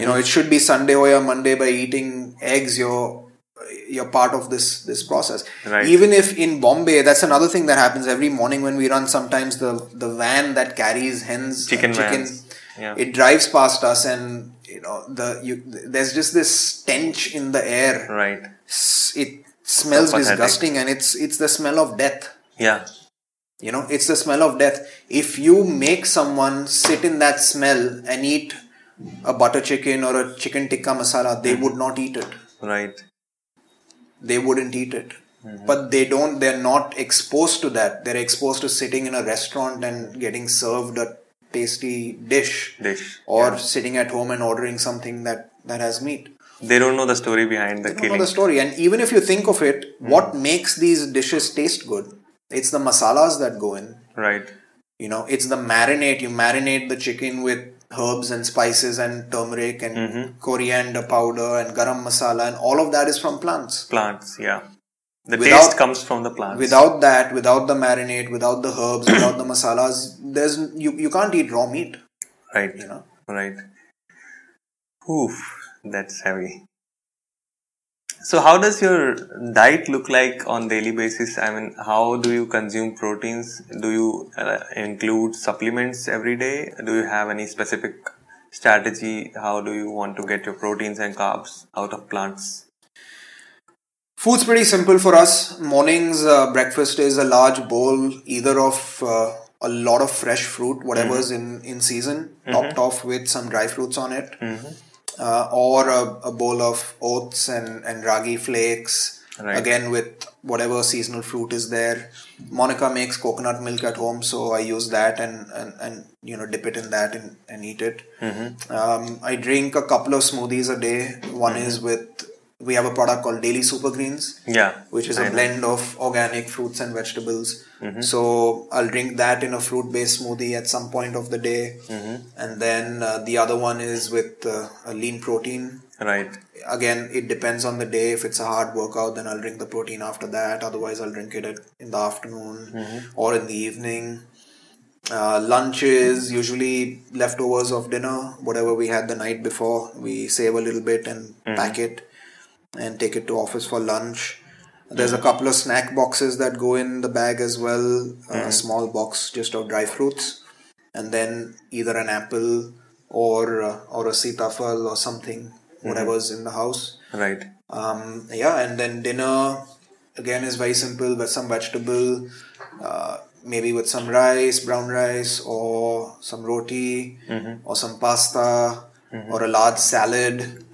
you know it should be sunday or a monday by eating eggs you're Uh, you're part of this this process Right. even if in bombay that's another thing that happens every morning when we run sometimes the the van that carries hens Chicken vans. Yeah. it drives past us and you know the you there's just this stench in the air Right. It smells disgusting and it's it's the smell of death Yeah. you know it's the smell of death if you make someone sit in that smell and eat a butter chicken or a chicken tikka masala they mm. would not eat it Right. They wouldn't eat it mm-hmm. but they don't they're not exposed to that they're exposed to sitting in a restaurant and getting served a tasty dish Dish. or sitting at home and ordering something that that has meat They don't know the story behind the don't killing. know the story. And even if you think of it, mm. what makes these dishes taste good? It's the masalas that go in. Right. You know, it's the marinate. You marinate the chicken with herbs and spices and turmeric and mm-hmm. coriander powder and garam masala, and all of that is from plants. Plants. Yeah. The Without- taste comes from the plants. Without that, without the marinade, without the herbs, without the masalas, there's you, you can't eat raw meat. Right. You know. Right. Oof, that's heavy. So, how does your diet look like on daily basis? I mean, how do you consume proteins? Do you uh, include supplements every day? Do you have any specific strategy? How do you want to get your proteins and carbs out of plants? Food's pretty simple for us. Mornings, uh, breakfast is a large bowl either of uh, a lot of fresh fruit, whatever's in, in season, topped off with some dry fruits on it, uh, or a, a bowl of oats and, and ragi flakes, Right. again with whatever seasonal fruit is there. Monica makes coconut milk at home, so I use that and, and, and you know dip it in that and, and eat it. Um, I drink a couple of smoothies a day. One is with we have a product called Daily Super Greens, Yeah. which is I a know. blend of organic fruits and vegetables. Mm-hmm. So I'll drink that in a fruit-based smoothie at some point of the day, Mm-hmm. and then uh, the other one is with uh, a lean protein. Right. Again, it depends on the day. If it's a hard workout, then I'll drink the protein after that. Otherwise, I'll drink it at, in the afternoon Mm-hmm. or in the evening. Uh, lunch is usually leftovers of dinner, whatever we had the night before. We save a little bit and Mm-hmm. pack it and take it to office for lunch. There's Mm-hmm. a couple of snack boxes that go in the bag as well. Mm-hmm. A small box just of dry fruits, and then either an apple or uh, or a sitafal or something, Mm-hmm. whatever's in the house. Right. Um, yeah, and then dinner again is very simple, but some vegetable, uh, maybe with some rice, brown rice, or some roti, Mm-hmm. or some pasta, or a large salad.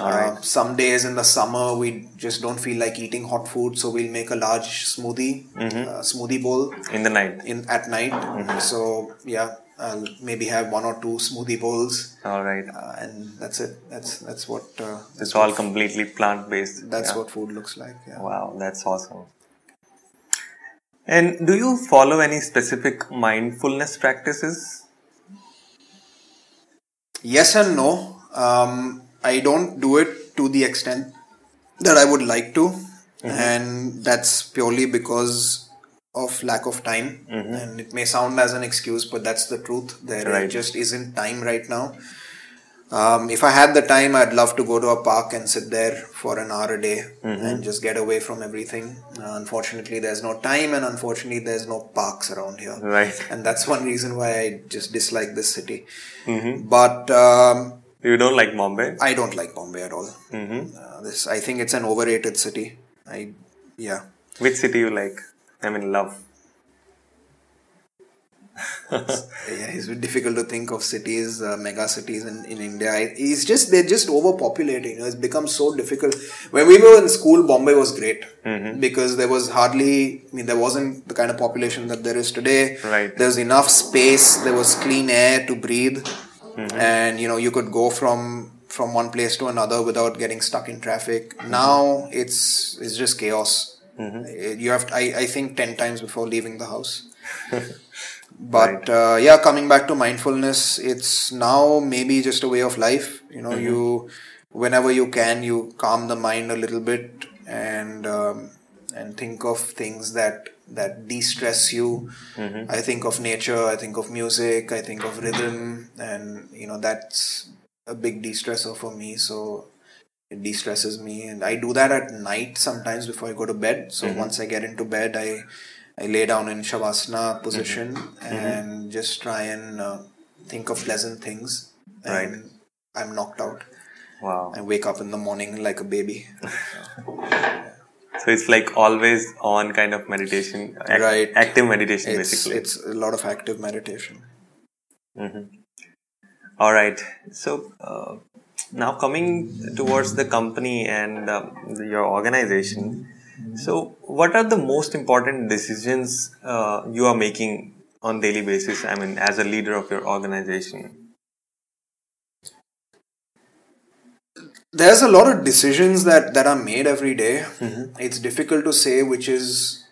Uh, some days in the summer we just don't feel like eating hot food, so we'll make a large smoothie, Mm-hmm. uh, smoothie bowl In the night. in at night. So yeah, I'll maybe have one or two smoothie bowls, All right. uh, and that's it. That's that's what uh, It's all completely plant based. that's what food looks like. Yeah. Wow, that's awesome. And do you follow any specific mindfulness practices? Yes and no. Um, I don't do it to the extent that I would like to, and that's purely because of lack of time. And it may sound as an excuse, but that's the truth. There Right. just isn't time right now. Um, if I had the time, I'd love to go to a park and sit there for an hour a day and just get away from everything. Uh, unfortunately, there's no time, and unfortunately, there's no parks around here Right. and that's one reason why I just dislike this city. Mm-hmm. But um, You don't like Bombay? I don't like Bombay at all. Mm-hmm. Uh, this I think it's an overrated city. I yeah. Which city you like? I mean, love. Yeah, it's difficult to think of cities, uh, mega cities in, in India. I, it's just they're just overpopulating. You know, it's become so difficult. When we were in school, Bombay was great because there was hardly. I mean, there wasn't the kind of population that there is today. Right. There's enough space. There was clean air to breathe, and you know you could go from from one place to another without getting stuck in traffic. Now it's it's just chaos. Uh, You have to, I I think ten times before leaving the house. but uh, yeah coming back to mindfulness it's now maybe just a way of life you know you whenever you can you calm the mind a little bit and um, and think of things that that de-stress you. Mm-hmm. I think of nature i think of music i think of rhythm and you know that's a big de-stressor for me. So it de-stresses me and i do that at night sometimes before i go to bed. So mm-hmm. once i get into bed i i lay down in shavasana position mm-hmm. and just try and uh, think of pleasant things. Right. and i'm knocked out. Wow. i wake up in the morning like a baby So it's like always on kind of meditation, ac- Right. Active meditation, it's basically. it's a lot of active meditation All right. So uh, now coming towards the company and the- your organization. So what are the most important decisions uh, you are making on daily basis? I mean, as a leader of your organization. There's a lot of decisions that that are made every day. Mm-hmm. it's difficult to say which is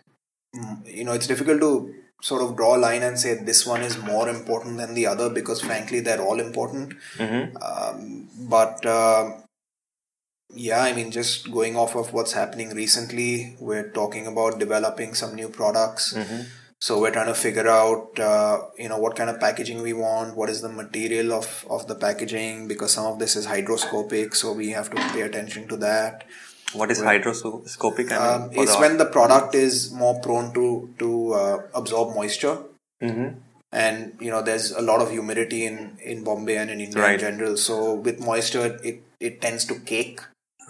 mm, you know it's difficult to sort of draw a line and say this one is more important than the other because frankly they're all important Mm-hmm. um, but uh, yeah i mean just going off of what's happening recently we're talking about developing some new products Mm-hmm. So we're trying to figure out uh, you know what kind of packaging we want what is the material of of the packaging because some of this is hydroscopic so we have to pay attention to that What is hydroscopic? I mean, um, it's the- when the product is more prone to to uh, absorb moisture Mhm. and you know there's a lot of humidity in in bombay and in india Right. in general so with moisture it it tends to cake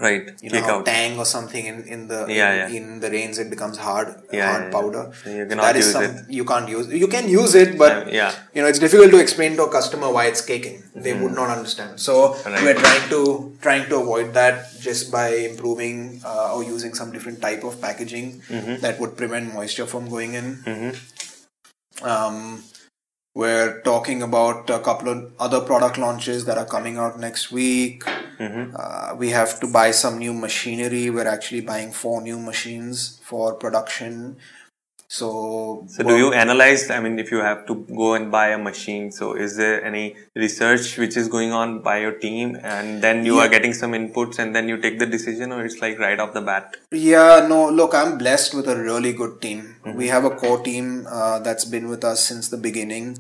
Right. you know out. tang or something in in the Yeah, in, yeah. in the rains it becomes hard Yeah, hard powder So you cannot that is use some, it. you can't use you can use it but Um, yeah. you know it's difficult to explain to a customer why it's caking they would not understand so Mm-hmm. Right. we're trying to trying to avoid that just by improving uh, or using some different type of packaging Mm-hmm. that would prevent moisture from going in um, we're talking about a couple of other product launches that are coming out next week. Mm-hmm. Uh, we have to buy some new machinery. We're actually buying four new machines for production. So, So do you analyze? I mean, if you have to go and buy a machine, so is there any research which is going on by your team, and then you Yeah. are getting some inputs, and then you take the decision, or it's like right off the bat? Yeah, no, look, I'm blessed with a really good team. We have a core team uh, that's been with us since the beginning.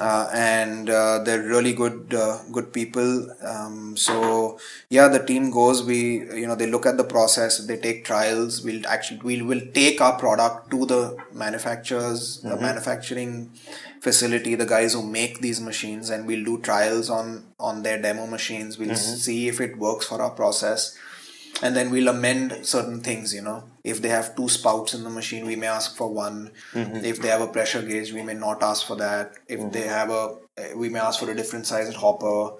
Uh, and uh, they're really good, uh, good people. Um, so yeah, the team goes. We, you know, they look at the process. They take trials. We'll actually, we will take our product to the manufacturers, the manufacturing facility, the guys who make these machines, and we'll do trials on on their demo machines. We'll see if it works for our process and then we'll amend certain things you know if they have two spouts in the machine we may ask for one. If they have a pressure gauge we may not ask for that. If they have a we may ask for a different sized hopper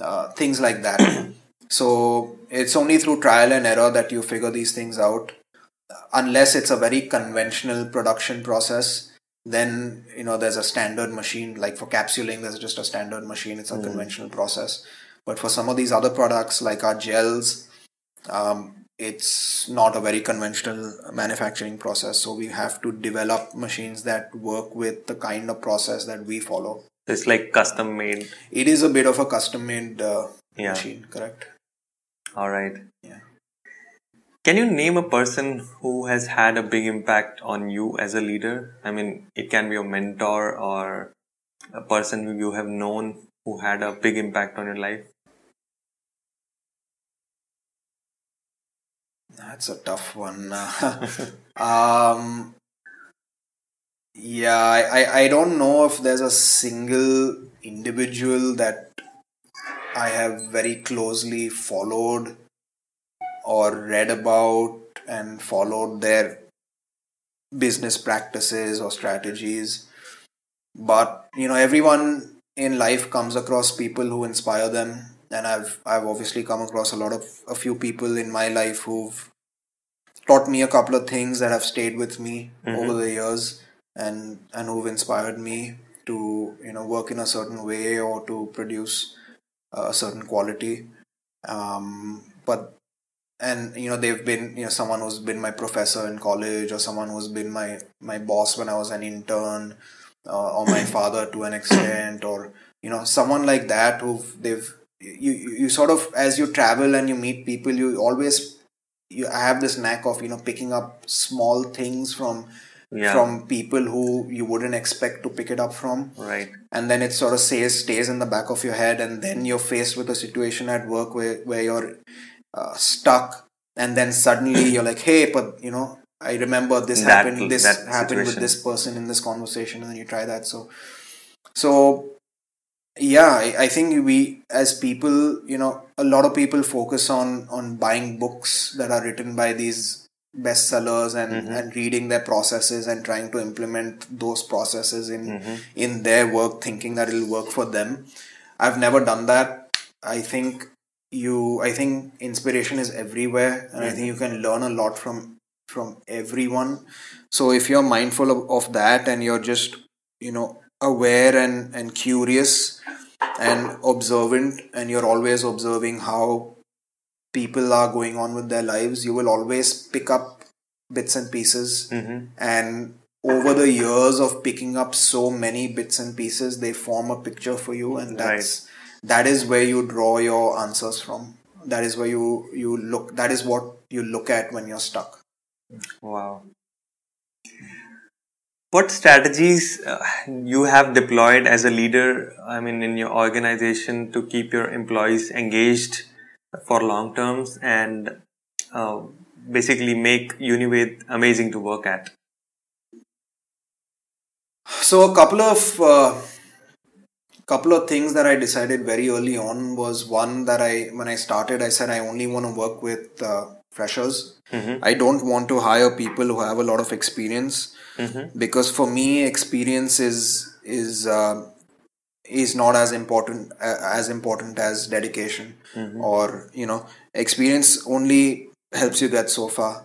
uh, things like that. So it's only through trial and error that you figure these things out. Unless it's a very conventional production process then you know there's a standard machine like for capsuling there's just a standard machine. It's a conventional process. But for some of these other products like our gels um, it's not a very conventional manufacturing process. So we have to develop machines that work with the kind of process that we follow. It's like custom made. It is a bit of a custom made uh, Yeah. machine, correct? All right. Yeah. Can you name a person who has had a big impact on you as a leader? I mean, it can be a mentor or a person who you have known who had a big impact on your life. That's a tough one. um, yeah, I, I, I don't know if there's a single individual that I have very closely followed or read about and followed their business practices or strategies. But you know, everyone in life comes across people who inspire them, and I've I've obviously come across a lot of a few people in my life who've taught me a couple of things that have stayed with me over the years and and who've inspired me to you know work in a certain way or to produce a certain quality. Um, but and you know they've been you know someone who's been my professor in college or someone who's been my my boss when i was an intern uh, or my father to an extent or you know someone like that who they've you, you sort of as you travel and you meet people you always you have this knack of you know picking up small things from Yeah. from people who you wouldn't expect to pick it up from Right. and then it sort of stays stays in the back of your head and then you're faced with a situation at work where where you're uh, stuck and then suddenly you're like hey but you know i remember this That- happened this happened with this person in this conversation and then you try that so so yeah I, I think we as people you know a lot of people focus on on buying books that are written by these bestsellers and Mm-hmm. and reading their processes and trying to implement those processes in Mm-hmm. in their work thinking that it'll work for them i've never done that i think you i think inspiration is everywhere and i think you can learn a lot from from everyone so if you're mindful of, of that and you're just you know aware and and curious and observant and you're always observing how people are going on with their lives you will always pick up bits and pieces Mm-hmm. and over the years of picking up so many bits and pieces they form a picture for you and that's that is where you draw your answers from that is where you you look that is what you look at when you're stuck Wow. What strategies uh, you have deployed as a leader, I mean, in your organization to keep your employees engaged for long terms and uh, basically make Unived amazing to work at? so a couple of uh, couple of things that i decided very early on was one that i when i started i said i only want to work with uh, freshers. I don't want to hire people who have a lot of experience because for me experience is is uh, is not as important uh, as important as dedication or you know experience only helps you get so far.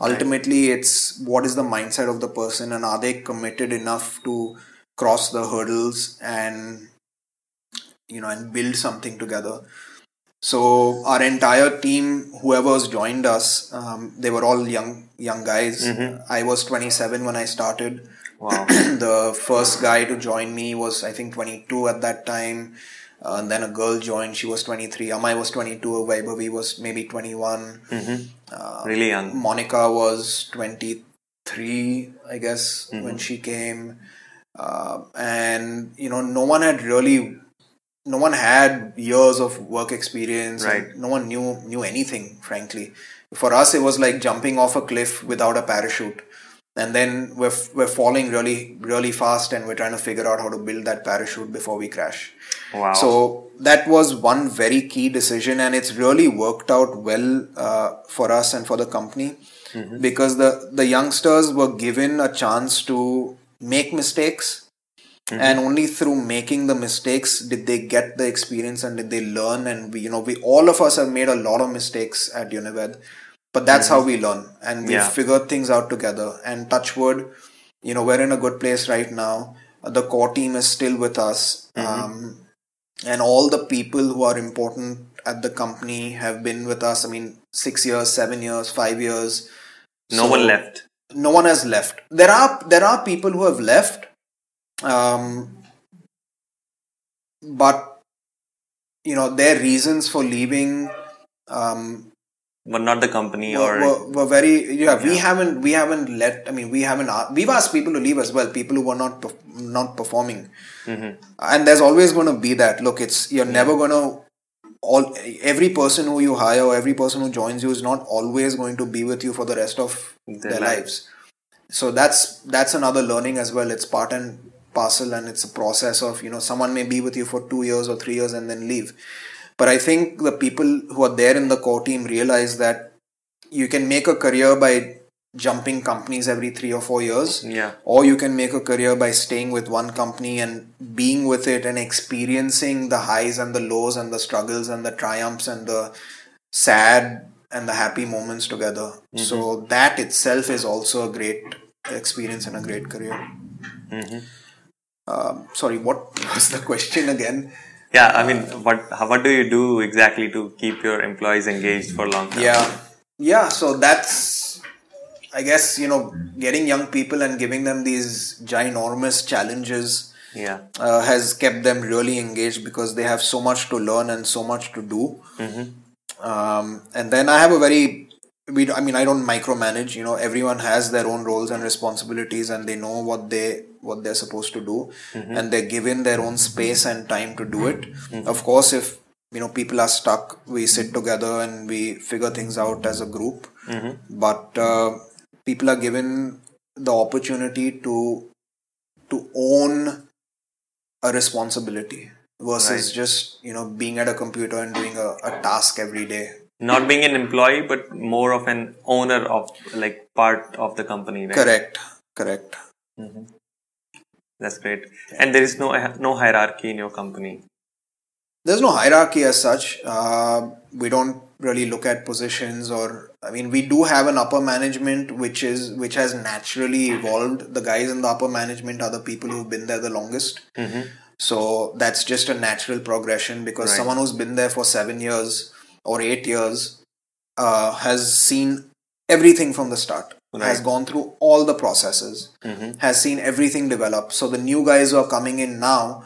Ultimately it's what is the mindset of the person and are they committed enough to cross the hurdles and you know and build something together so our entire team whoever's joined us um, they were all young young guys i was 27 when i started Wow. the first guy to join me was I think 22 at that time. Uh, and then a girl joined. She was 23. Amai was 22. Vaibhavi was maybe 21. Uh, really young. Monica was 23, I guess, when she came. Uh, and, you know, no one had really, no one had years of work experience. and Right. No one knew, knew anything, frankly. For us, it was like jumping off a cliff without a parachute. And then we're, we're falling really, really fast and we're trying to figure out how to build that parachute before we crash. Wow. So that was one very key decision, and it's really worked out well uh, for us and for the company because the the youngsters were given a chance to make mistakes, Mm-hmm. and only through making the mistakes did they get the experience and did they learn. And we, you know, we all of us have made a lot of mistakes at Unived, but that's how mm-hmm. we learn, and we Yeah. figured things out together. And touch wood, you know, we're in a good place right now. The core team is still with us. Mm-hmm. Um, and all the people who are important at the company have been with us. I mean, six years, seven years, five years. No So- one left. no one has left. There are there are people who have left, um, but you know their reasons for leaving um, But not the company were, or were, were very yeah, We haven't we haven't let. I mean, we haven't we've asked people to leave as well. People who were not not performing, Mhm. and there's always going to be that. Look, it's you're never going to. All every person who you hire, or every person who joins you, is not always going to be with you for the rest of Their their, life. lives. So that's that's another learning as well. It's part and parcel, and it's a process of you know someone may be with you for two years or three years and then leave. But I think the people who are there in the core team realize that you can make a career by jumping companies every three or four years, yeah. or you can make a career by staying with one company and being with it and experiencing the highs and the lows and the struggles and the triumphs and the sad and the happy moments together. So that itself is also a great experience and a great career. Mhm. Um, sorry, what was the question again? Yeah, I mean, what how, what do you do exactly to keep your employees engaged for long term? Yeah, yeah. So that's, I guess, you know, getting young people and giving them these ginormous challenges Yeah. uh, has kept them really engaged because they have so much to learn and so much to do. Um, and then I have a very, we, I mean, I don't micromanage. You know, everyone has their own roles and responsibilities, and they know what they what they're supposed to do, mm-hmm. and they're given their own space and time to do it. Mm-hmm. Of course, if you know people are stuck, we sit together and we figure things out as a group. Mm-hmm. But uh, people are given the opportunity to to own a responsibility versus Right. just you know being at a computer and doing a, a task every day Not being an employee, but more of an owner of like part of the company, right? correct correct That's great. And there is no no hierarchy in your company. there's no hierarchy as such uh, we don't really look at positions or i mean we do have an upper management which is which has naturally evolved the guys in the upper management are the people who've been there the longest so that's just a natural progression because Right. someone who's been there for seven years or eight years uh, has seen everything from the start has gone through all the processes has seen everything develop. So the new guys who are coming in now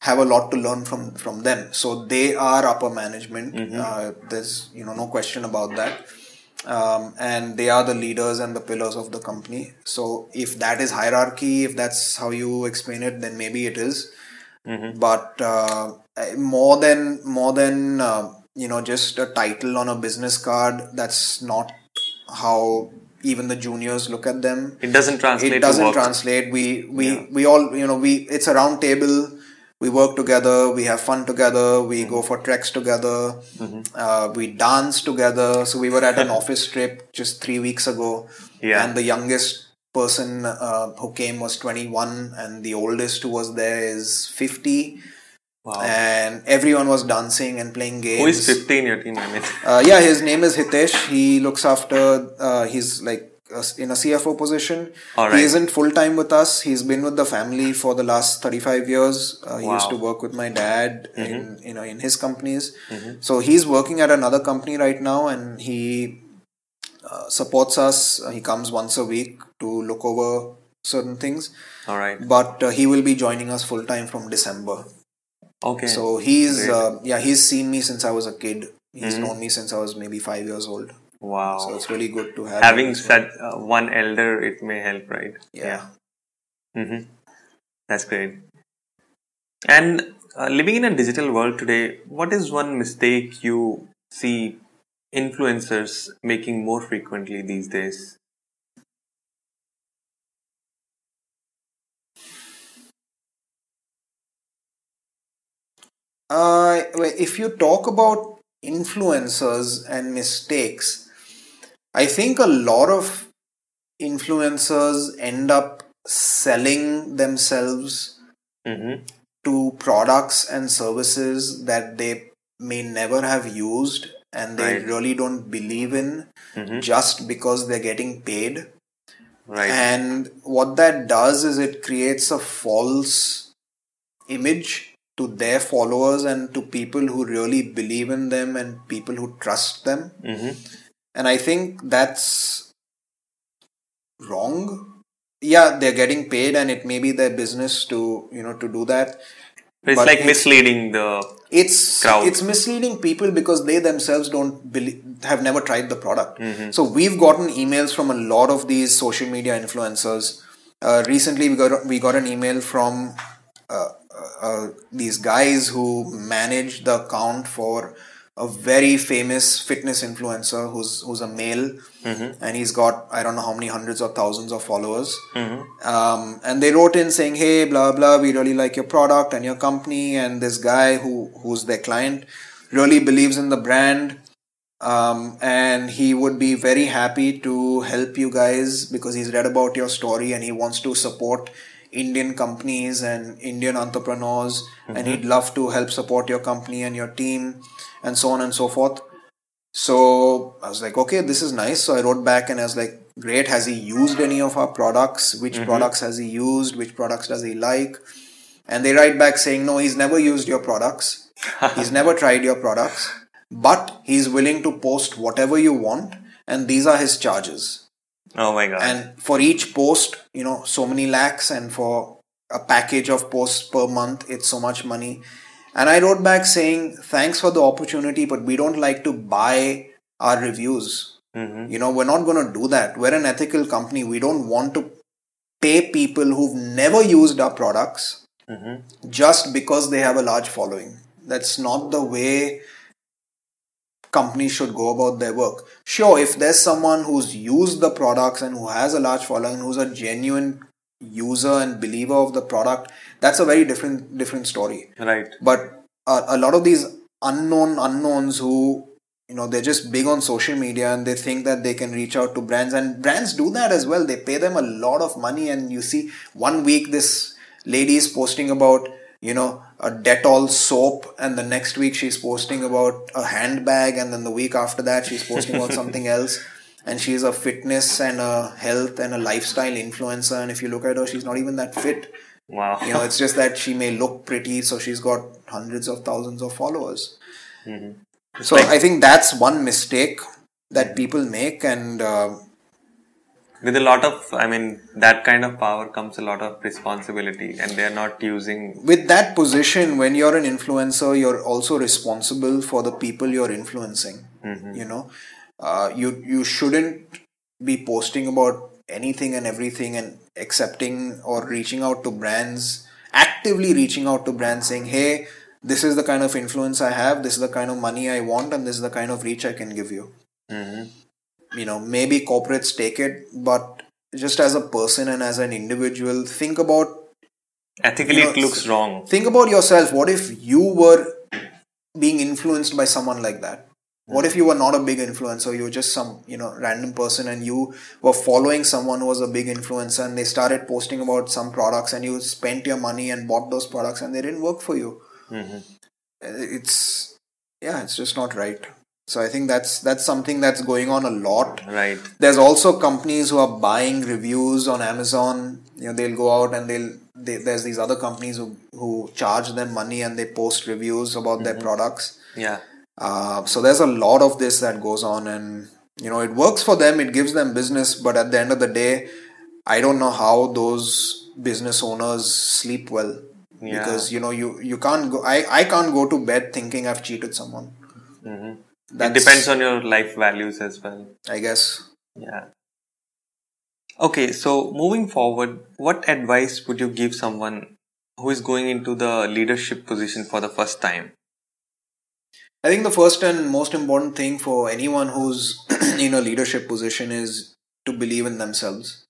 have a lot to learn from from them. So they are upper management. Uh, there's you know no question about that. Um, and they are the leaders and the pillars of the company. So if that is hierarchy if that's how you explain it then maybe it is. But uh, more than more than uh, you know just a title on a business card that's not how even the juniors look at them. It doesn't translate. it doesn't translate. We we we all you know we it's a round table. We work together. We have fun together. We Mm-hmm. go for treks together. Uh, we dance together. So we were at an office trip just three weeks ago. Yeah. and the youngest person uh, who came was 21 and the oldest who was there is 50 Wow. and everyone was dancing and playing games Who is 50 in your team? I mean, uh, yeah, his name is Hitesh. He looks after. Uh, he's like in a CFO position. All He isn't full time with us. He's been with the family for the last thirty five years. Uh, he used Wow. Mm-hmm. to work with my dad in you know in his companies. So he's working at another company right now, and he uh, supports us. Uh, he comes once a week to look over certain things. all right. But uh, he will be joining us full time from December. Okay. So he's uh, yeah he's seen me since I was a kid. He's Mhm. known me since I was maybe five years old. wow. So it's really good to have Having such uh, one elder, it may help, right? yeah. hmm That's great. And uh, living in a digital world today, what is one mistake you see influencers making more frequently these days? Uh, if you talk about influencers and mistakes, I think a lot of influencers end up selling themselves Mm-hmm. to products and services that they may never have used and they Right. really don't believe in Mhm. just because they're getting paid. Right. And what that does is it creates a false image to their followers and to people who really believe in them and people who trust them. mm-hmm. and I think that's wrong. Yeah, they're getting paid, and it may be their business to you know to do that. It's But like it's- misleading the. It's Crowd. it's misleading people because they themselves don't believe, have never tried the product. Mm-hmm. So we've gotten emails from a lot of these social media influencers. Uh, recently, we got we got an email from uh, uh, these guys who manage the account for a very famous fitness influencer who's who's a male and he's got I don't know how many hundreds or thousands of followers. Um, and they wrote in saying, "Hey, blah blah, we really like your product and your company." And this guy who who's their client really believes in the brand, um, and he would be very happy to help you guys because he's read about your story and he wants to support Indian companies and Indian entrepreneurs, and mm-hmm. he'd love to help support your company and your team, and so on and so forth. So I was like, okay, this is nice. So I wrote back and I was like, great. Has he used any of our products? Which mm-hmm. products has he used? Which products does he like? And they write back saying, no, he's never used your products. he's never tried your products, but he's willing to post whatever you want. And these are his charges. Oh my god. And for each post, you know, so many lakhs, and for a package of posts per month, it's so much money. And I wrote back saying, thanks for the opportunity, but we don't like to buy our reviews. Mm-hmm. You know, we're not going to do that. We're an ethical company. We don't want to pay people who've never used our products mm-hmm. just because they have a large following. That's not the way companies should go about their work. Sure, if there's someone who's used the products and who has a large following, who's a genuine user and believer of the product, that's a very different different story. right. But uh, a lot of these unknown unknowns who you know they're just big on social media and they think that they can reach out to brands and brands do that as well they pay them a lot of money and you see one week this lady is posting about you know a dettol soap and the next week she's posting about a handbag and then the week after that she's posting about something else. And she's a fitness and a health and a lifestyle influencer and if you look at her she's not even that fit. Wow. you know it's just that she may look pretty so she's got hundreds of thousands of followers. So i think that's one mistake that people make and uh, With a lot of, I mean, that kind of power comes a lot of responsibility, and they're not using. with that position when you're an influencer you're also responsible for the people you're influencing you know? Uh, you you shouldn't be posting about anything and everything and accepting or reaching out to brands actively reaching out to brands saying hey this is the kind of influence i have this is the kind of money i want and this is the kind of reach i can give you you know maybe corporates take it but just as a person and as an individual think about Ethically, You know, it looks wrong. think about yourself. What if you were being influenced by someone like that? What if you were not a big influencer? You were just some you know random person and you were following someone who was a big influencer and they started posting about some products and you spent your money and bought those products and they didn't work for you. Mm-hmm. It's yeah it's just not right so i think that's that's something that's going on a lot Right. there's also companies who are buying reviews on Amazon. You know, they'll go out and they'll they, there's these other companies who who charge them money and they post reviews about their products. Yeah. Uh, so there's a lot of this that goes on, and you know, it works for them. It gives them business, but at the end of the day, I don't know how those business owners sleep well Yeah. because you know you you can't go. I I can't go to bed thinking I've cheated someone. It depends on your life values as well. I guess. Yeah. Okay, so moving forward, what advice would you give someone who is going into the leadership position for the first time? I think the first and most important thing for anyone who's in a leadership position is to believe in themselves.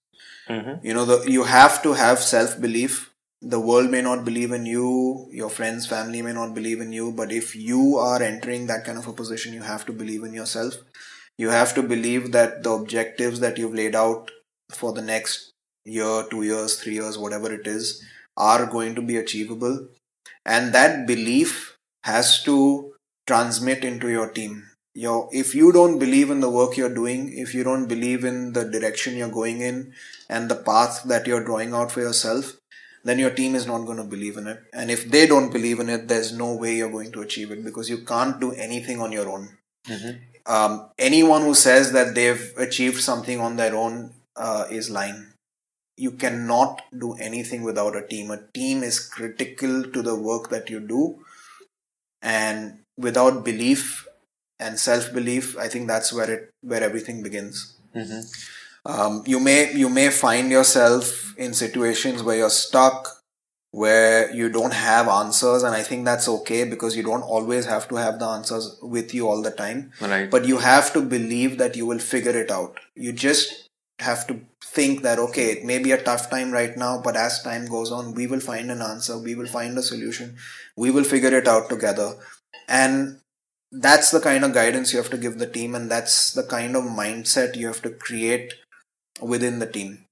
Mhm. You know, the, you have to have self belief. The world may not believe in you, your friends, family may not believe in you, but if you are entering that kind of a position, you have to believe in yourself. You have to believe that the objectives that you've laid out for the next year, two years, three years, whatever it is, are going to be achievable. And that belief has to transmit into your team. Your, if you don't believe in the work you're doing, if you don't believe in the direction you're going in and the path that you're drawing out for yourself, then your team is not going to believe in it. And if they don't believe in it, there's no way you're going to achieve it because you can't do anything on your own. um, anyone who says that they've achieved something on their own uh, is lying. You cannot do anything without a team. A team is critical to the work that you do, and without belief and self belief, I think that's where it where everything begins. Mm-hmm. Um, you may you may find yourself in situations where you're stuck where you don't have answers and i think that's okay because you don't always have to have the answers with you all the time. Right. but you have to believe that you will figure it out. You just have to think that okay it may be a tough time right now but as time goes on we will find an answer we will find a solution we will figure it out together. And that's the kind of guidance you have to give the team and that's the kind of mindset you have to create within the team.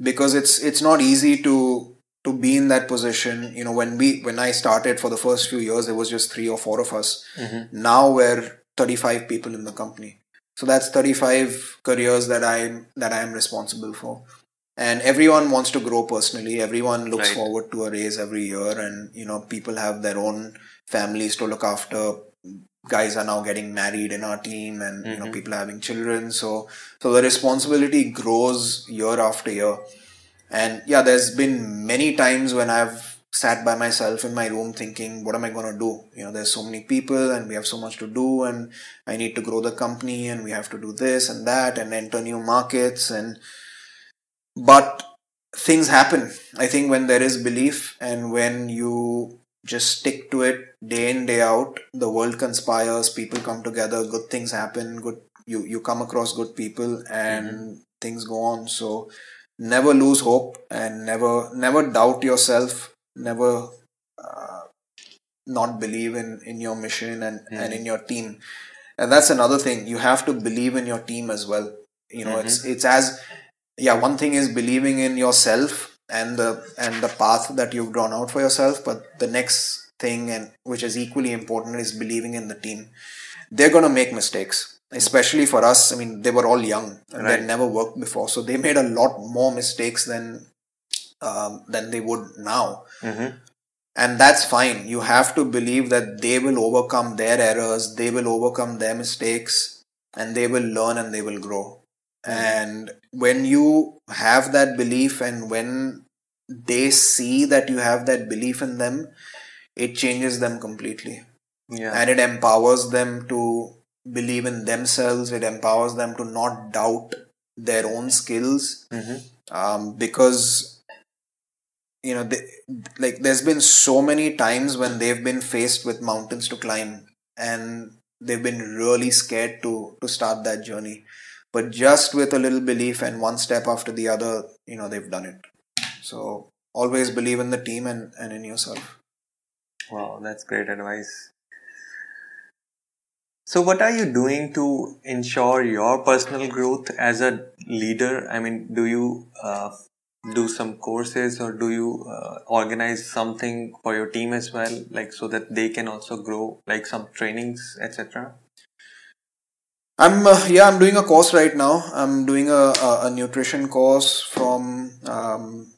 Because it's it's not easy to to be in that position. You know when we when i started for the first few years it was just three or four of us. Mhm. now we're 35 people in the company. So that's 35 careers that i that i am responsible for. And everyone wants to grow personally. Everyone looks Right. forward to a raise every year. And you know people have their own families to look after guys are now getting married in our team and you know Mhm. people are having children. So so the responsibility grows year after year. And yeah there's been many times when i've sat by myself in my room thinking what am i going to do? You know there's so many people and we have so much to do and i need to grow the company and we have to do this and that and enter new markets and but things happen. I think when there is belief and when you just stick to it day in day out. The world conspires people come together good things happen good you you come across good people and mm-hmm. things go on. So never lose hope and never never doubt yourself. Never uh, not believe in in your mission and and mm-hmm. in your team. And that's another thing. You have to believe in your team as well. You know it's mm-hmm. it's as yeah one thing is believing in yourself and the and the path that you've drawn out for yourself but the next thing and which is equally important is believing in the team. They're going to make mistakes especially for us. I mean they were all young and Right. they'd never worked before so they made a lot more mistakes than um, than they would now. Mhm. and that's fine. You have to believe that they will overcome their errors they will overcome their mistakes and they will learn and they will grow and when you have that belief and when they see that you have that belief in them it changes them completely. Yeah. and it empowers them to believe in themselves. It empowers them to not doubt their own skills. Mhm. um, because you know they, like there's been so many times when they've been faced with mountains to climb and they've been really scared to to start that journey but just with a little belief and one step after the other you know they've done it so always believe in the team and, and in yourself Wow, that's great advice. So, what are you doing to ensure your personal growth as a leader? I mean, do you uh, do some courses or do you uh, organize something for your team as well, like so that they can also grow, like some trainings, etc.? I'm uh, yeah I'm doing a course right now. I'm doing a, a, a nutrition course from um,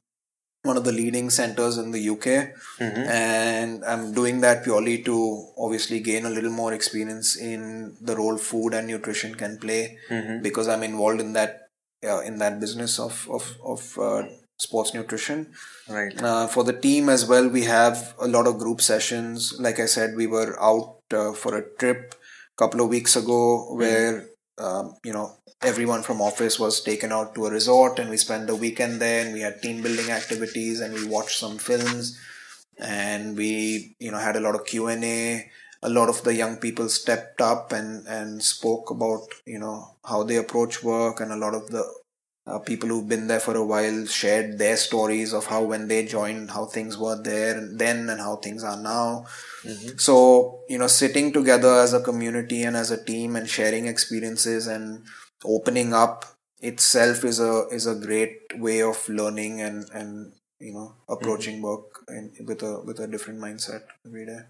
one of the leading centers in the UK, Mm-hmm. and I'm doing that purely to obviously gain a little more experience in the role food and nutrition can play Mm-hmm. because I'm involved in that uh, in that business of of of uh, sports nutrition. Right. Uh, for the team as well, we have a lot of group sessions. Like I said, we were out uh, for a trip couple of weeks ago where um, you know everyone from office was taken out to a resort and we spent the weekend there and we had team building activities and we watched some films and we you know had a lot of q&a a lot of the young people stepped up and and spoke about you know how they approach work and a lot of the uh, people who've been there for a while shared their stories of how when they joined how things were there and then and how things are now. So you know sitting together as a community and as a team and sharing experiences and opening up itself is a is a great way of learning and and you know approaching work in, with a with a different mindset every day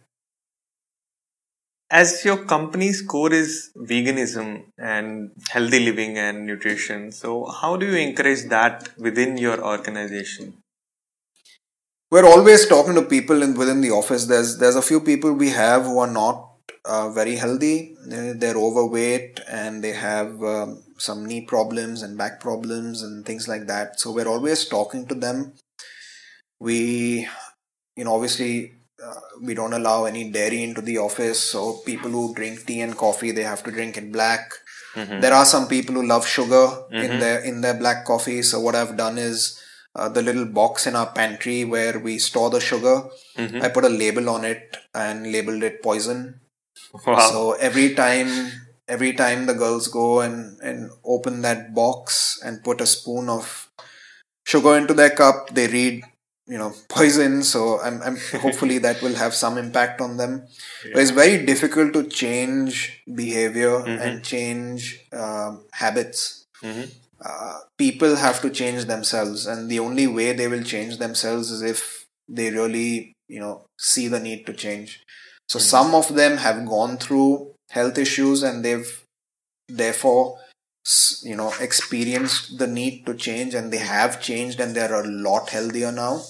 As your company's core is veganism and healthy living and nutrition, so how do you encourage that within your organization? we're always talking to people in within the office there's there's a few people we have who are not uh, very healthy. They're, overweight and they have um, some knee problems and back problems and things like that. So we're always talking to them. We, you know, obviously uh, we don't allow any dairy into the office. So people who drink tea and coffee, they have to drink it black. There are some people who love sugar in their in their black coffee. So what I've done is uh, the little box in our pantry where we store the sugar. I put a label on it and labeled it poison. Wow. So every time, every time the girls go and and open that box and put a spoon of sugar into their cup, they read, you know, poison. So I'm, I'm hopefully that will have some impact on them. But it's very difficult to change behavior and change um, habits. Uh, people have to change themselves, and the only way they will change themselves is if they really, you know, see the need to change. So some of them have gone through health issues, and they've therefore you know experienced the need to change and they have changed and they're a lot healthier now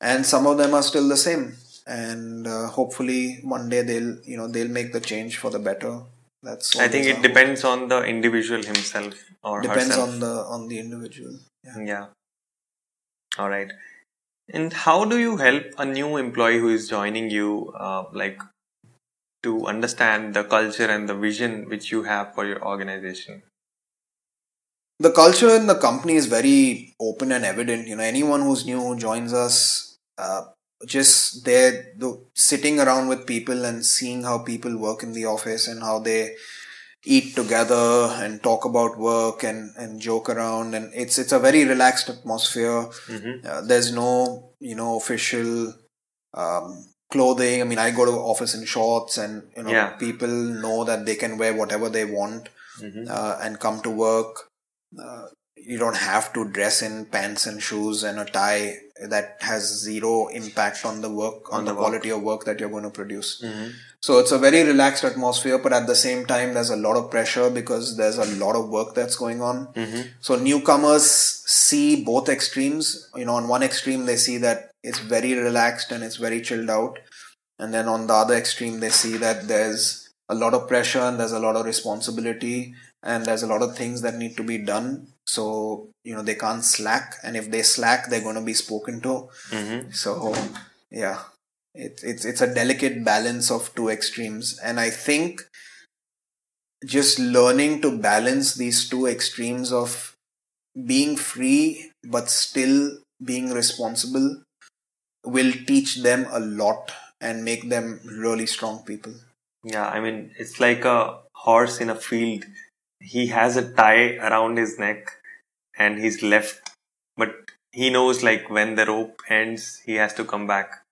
and some of them are still the same and uh, hopefully one day they'll you know they'll make the change for the better that's I think it depends on the individual himself or depends herself. on the on the individual yeah. Yeah. All right. And how do you help a new employee who is joining you, uh, like, to understand the culture and the vision which you have for your organization? The culture in the company is very open and evident. You know, anyone who's new who joins us, uh, just there the, sitting around with people and seeing how people work in the office and how they eat together and talk about work and, and joke around and it's it's a very relaxed atmosphere. Uh, there's no you know official um, clothing. I mean i go to office in shorts and you know Yeah. people know that they can wear whatever they want uh, and come to work uh, you don't have to dress in pants and shoes and a tie that has zero impact on the work on, On the, the work. quality of work that you're going to produce so it's a very relaxed atmosphere but at the same time there's a lot of pressure because there's a lot of work that's going on. So newcomers see both extremes. You know on one extreme they see that it's very relaxed and it's very chilled out. And then on the other extreme they see that there's a lot of pressure and there's a lot of responsibility and there's a lot of things that need to be done. So you know they can't slack and if they slack they're going to be spoken to. Mm-hmm. So yeah. It, it's it's a delicate balance of two extremes and i think just learning to balance these two extremes of being free but still being responsible will teach them a lot and make them really strong people. Yeah, I mean, it's like a horse in a field. He has a tie around his neck and he's left, but he knows like when the rope ends, he has to come back.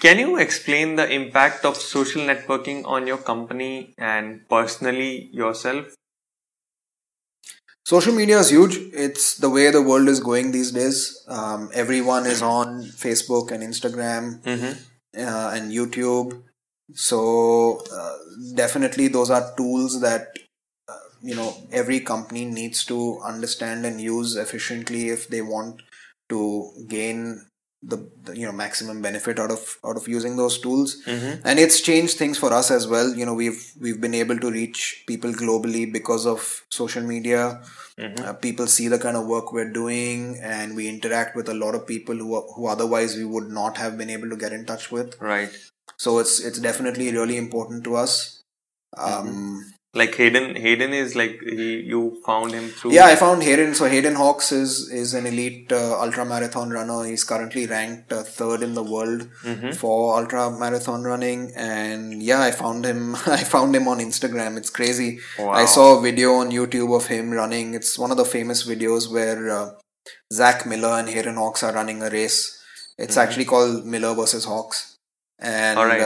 Can you explain the impact of social networking on your company and personally yourself? social media is huge it's the way the world is going these days um, everyone is on facebook and instagram uh, and youtube so uh, definitely those are tools that you know every company needs to understand and use efficiently if they want to gain the, the you know maximum benefit out of out of using those tools. And it's changed things for us as well. You know we've we've been able to reach people globally because of social media. Uh, people see the kind of work we're doing and we interact with a lot of people who, who otherwise we would not have been able to get in touch with. Right. so it's it's definitely really important to us. Um Like Hayden, Hayden is like he, you found him through. yeah i found hayden. So hayden hawks is is an elite uh, ultra marathon runner. He's currently ranked uh, third in the world for ultra marathon running. And yeah i found him i found him on instagram. It's crazy. Wow. i saw a video on youtube of him running. It's one of the famous videos where uh, zach miller and hayden hawks are running a race. It's actually called miller versus hawks. And Alright.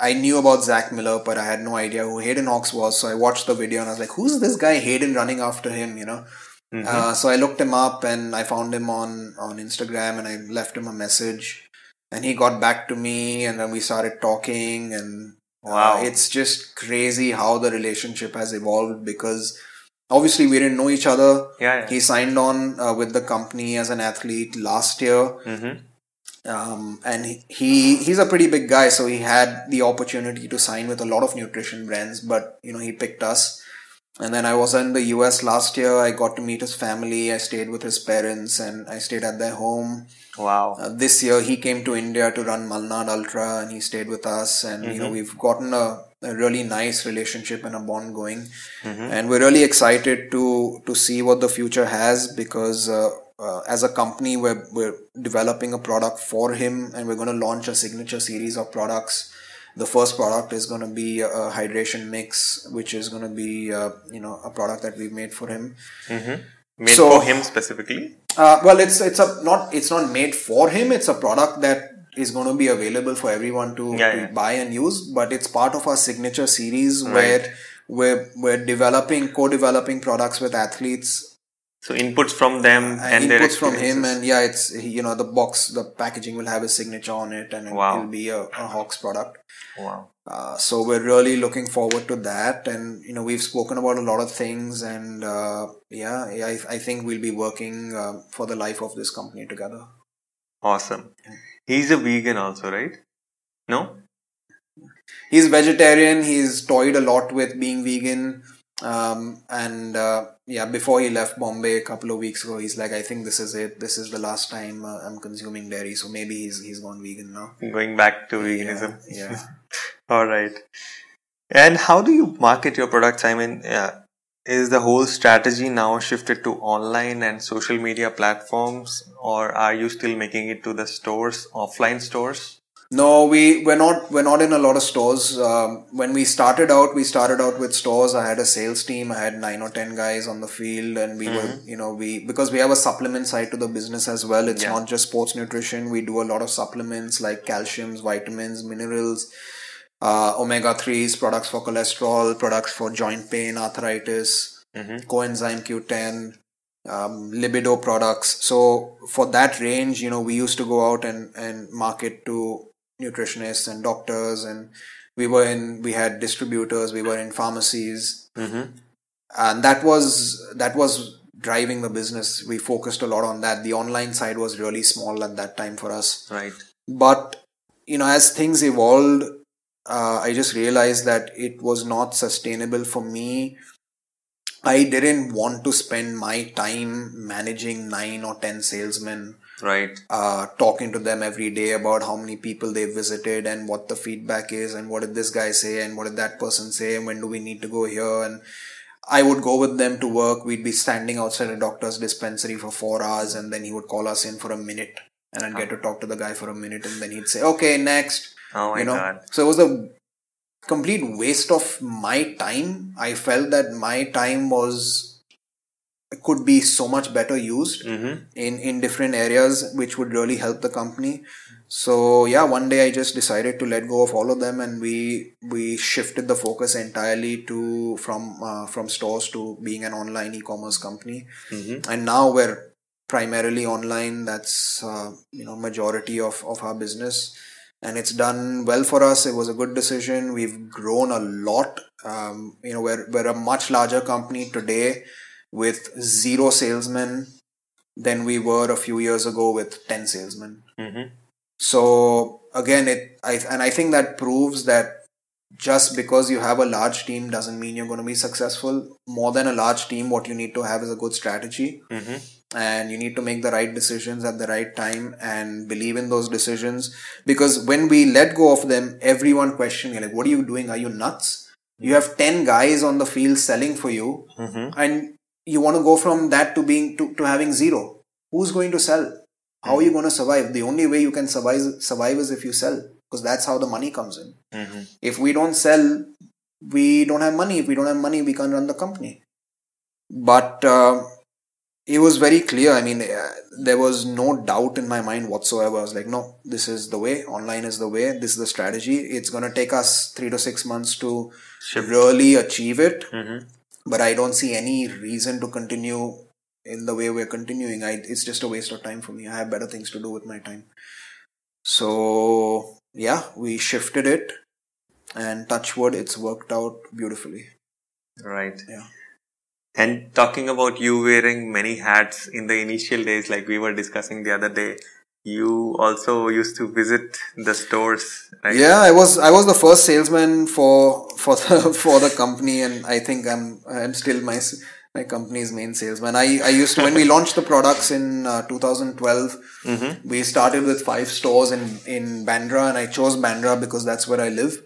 Uh, I knew about Zach Miller, but I had no idea who Hayden Hawks was. So I watched the video and I was like, "Who's this guy Hayden running after him?" You know. Uh, so I looked him up and I found him on on Instagram and I left him a message, and he got back to me and then we started talking and uh, Wow. it's just crazy how the relationship has evolved because obviously we didn't know each other. Yeah, yeah. He signed on uh, with the company as an athlete last year Mm-hmm. Um, and he- he he's a pretty big guy, so he had the opportunity to sign with a lot of nutrition brands, but you know he picked us. And then I was in the US last year. I got to meet his family. I stayed with his parents, and I stayed at their home. Wow. Uh, this year he came to India to run Malnad Ultra, and he stayed with us. And you know we've gotten a, a really nice relationship and a bond going, and we're really excited to to see what the future has because. Uh, uh, as a company, we're, we're developing a product for him and we're going to launch a signature series of products. The first product is going to be a, hydration mix, which is going to be, uh, you know, a product that we've made for him. Made So- for him specifically. Uh, well, it's it's a not it's not made for him. It's a product that is going to be available for everyone to, Yeah, yeah. buy and use. But it's part of our signature series where we're we're developing co-developing products with athletes. So inputs from them And and inputs from him, and yeah, it's you know the box, the packaging will have a signature on it, and it will be a, a Hawks product. wow. Uh, so we're really looking forward to that, and you know we've spoken about a lot of things, and uh, yeah, I, I think we'll be working uh, for the life of this company together. Awesome. He's a vegan also, right? No? he's vegetarian he's toyed a lot with being vegan um, and uh, yeah before he left bombay a couple of weeks ago he's like i think this is it this is the last time uh, i'm consuming dairy so maybe he's he's gone vegan now Going back to yeah, veganism. yeah. All right. And how do you market your products? I mean, uh, is the whole strategy now shifted to online and social media platforms, or are you still making it to the stores, offline stores? No we we're not we're not in a lot of stores. Um, when we started out we started out with stores. I had a sales team. I had nine or ten guys on the field and we were you know we because we have a supplement side to the business as well. It's Yeah. not just sports nutrition. We do a lot of supplements like calciums vitamins minerals uh, omega 3s products for cholesterol products for joint pain arthritis coenzyme q10 um, libido products. So for that range you know we used to go out and and market to nutritionists and doctors and we were in we had distributors we were in pharmacies. And that was that was driving the business. We focused a lot on that. The online side was really small at that time for us. Right. but you know as things evolved uh, i just realized that it was not sustainable for me. I didn't want to spend my time managing 9 or 10 salesmen Right. uh, talking to them every day about how many people they visited and what the feedback is and what did this guy say and what did that person say and when do we need to go here and I would go with them to work. We'd be standing outside a doctor's dispensary for four hours and then he would call us in for a minute and I'd get to talk to the guy for a minute and then he'd say, okay, next. Oh my you know, god. so it was a complete waste of my time. I felt that my time was could be so much better used Mm-hmm. in in different areas which would really help the company. So yeah one day i just decided to let go of all of them and we we shifted the focus entirely to from uh, from stores to being an online e-commerce company. And now we're primarily online. That's uh, you know majority of of our business. And it's done well for us. It was a good decision. We've grown a lot. Um, you know we're, we're a much larger company today with zero salesmen than we were a few years ago with 10 salesmen. Mm-hmm. So again, it I, and I think that proves that just because you have a large team doesn't mean you're going to be successful. More than a large team, what you need to have is a good strategy, Mm-hmm. and you need to make the right decisions at the right time and believe in those decisions. Because when we let go of them, everyone questioning like, "What are you doing? Are you nuts? You have ten guys on the field selling for you, Mm-hmm. and you want to go from that to being to, to having zero who's going to sell? How are you going to survive? The only way you can survive survive is if you sell because that's how the money comes in. Mm-hmm. if we don't sell we don't have money. If we don't have money we can't run the company. But uh, it was very clear. I mean uh, there was no doubt in my mind whatsoever. I was like no this is the way. Online is the way. This is the strategy. It's going to take us 3 to 6 months to Shift. really achieve it. Mm-hmm. But I don't see any reason to continue in the way we're continuing. I, it's just a waste of time for me. I have better things to do with my time. So, yeah, we shifted it and touch wood, it's worked out beautifully. Right. Yeah. And talking about you wearing many hats in the initial days, like we were discussing the other day, you also used to visit the stores, right? Yeah, I was I was the first salesman for for the for the company, and I think I'm I'm still my my company's main salesman. I I used to when we launched the products in uh, 2012. We started with five stores in in Bandra, and I chose Bandra because that's where I live.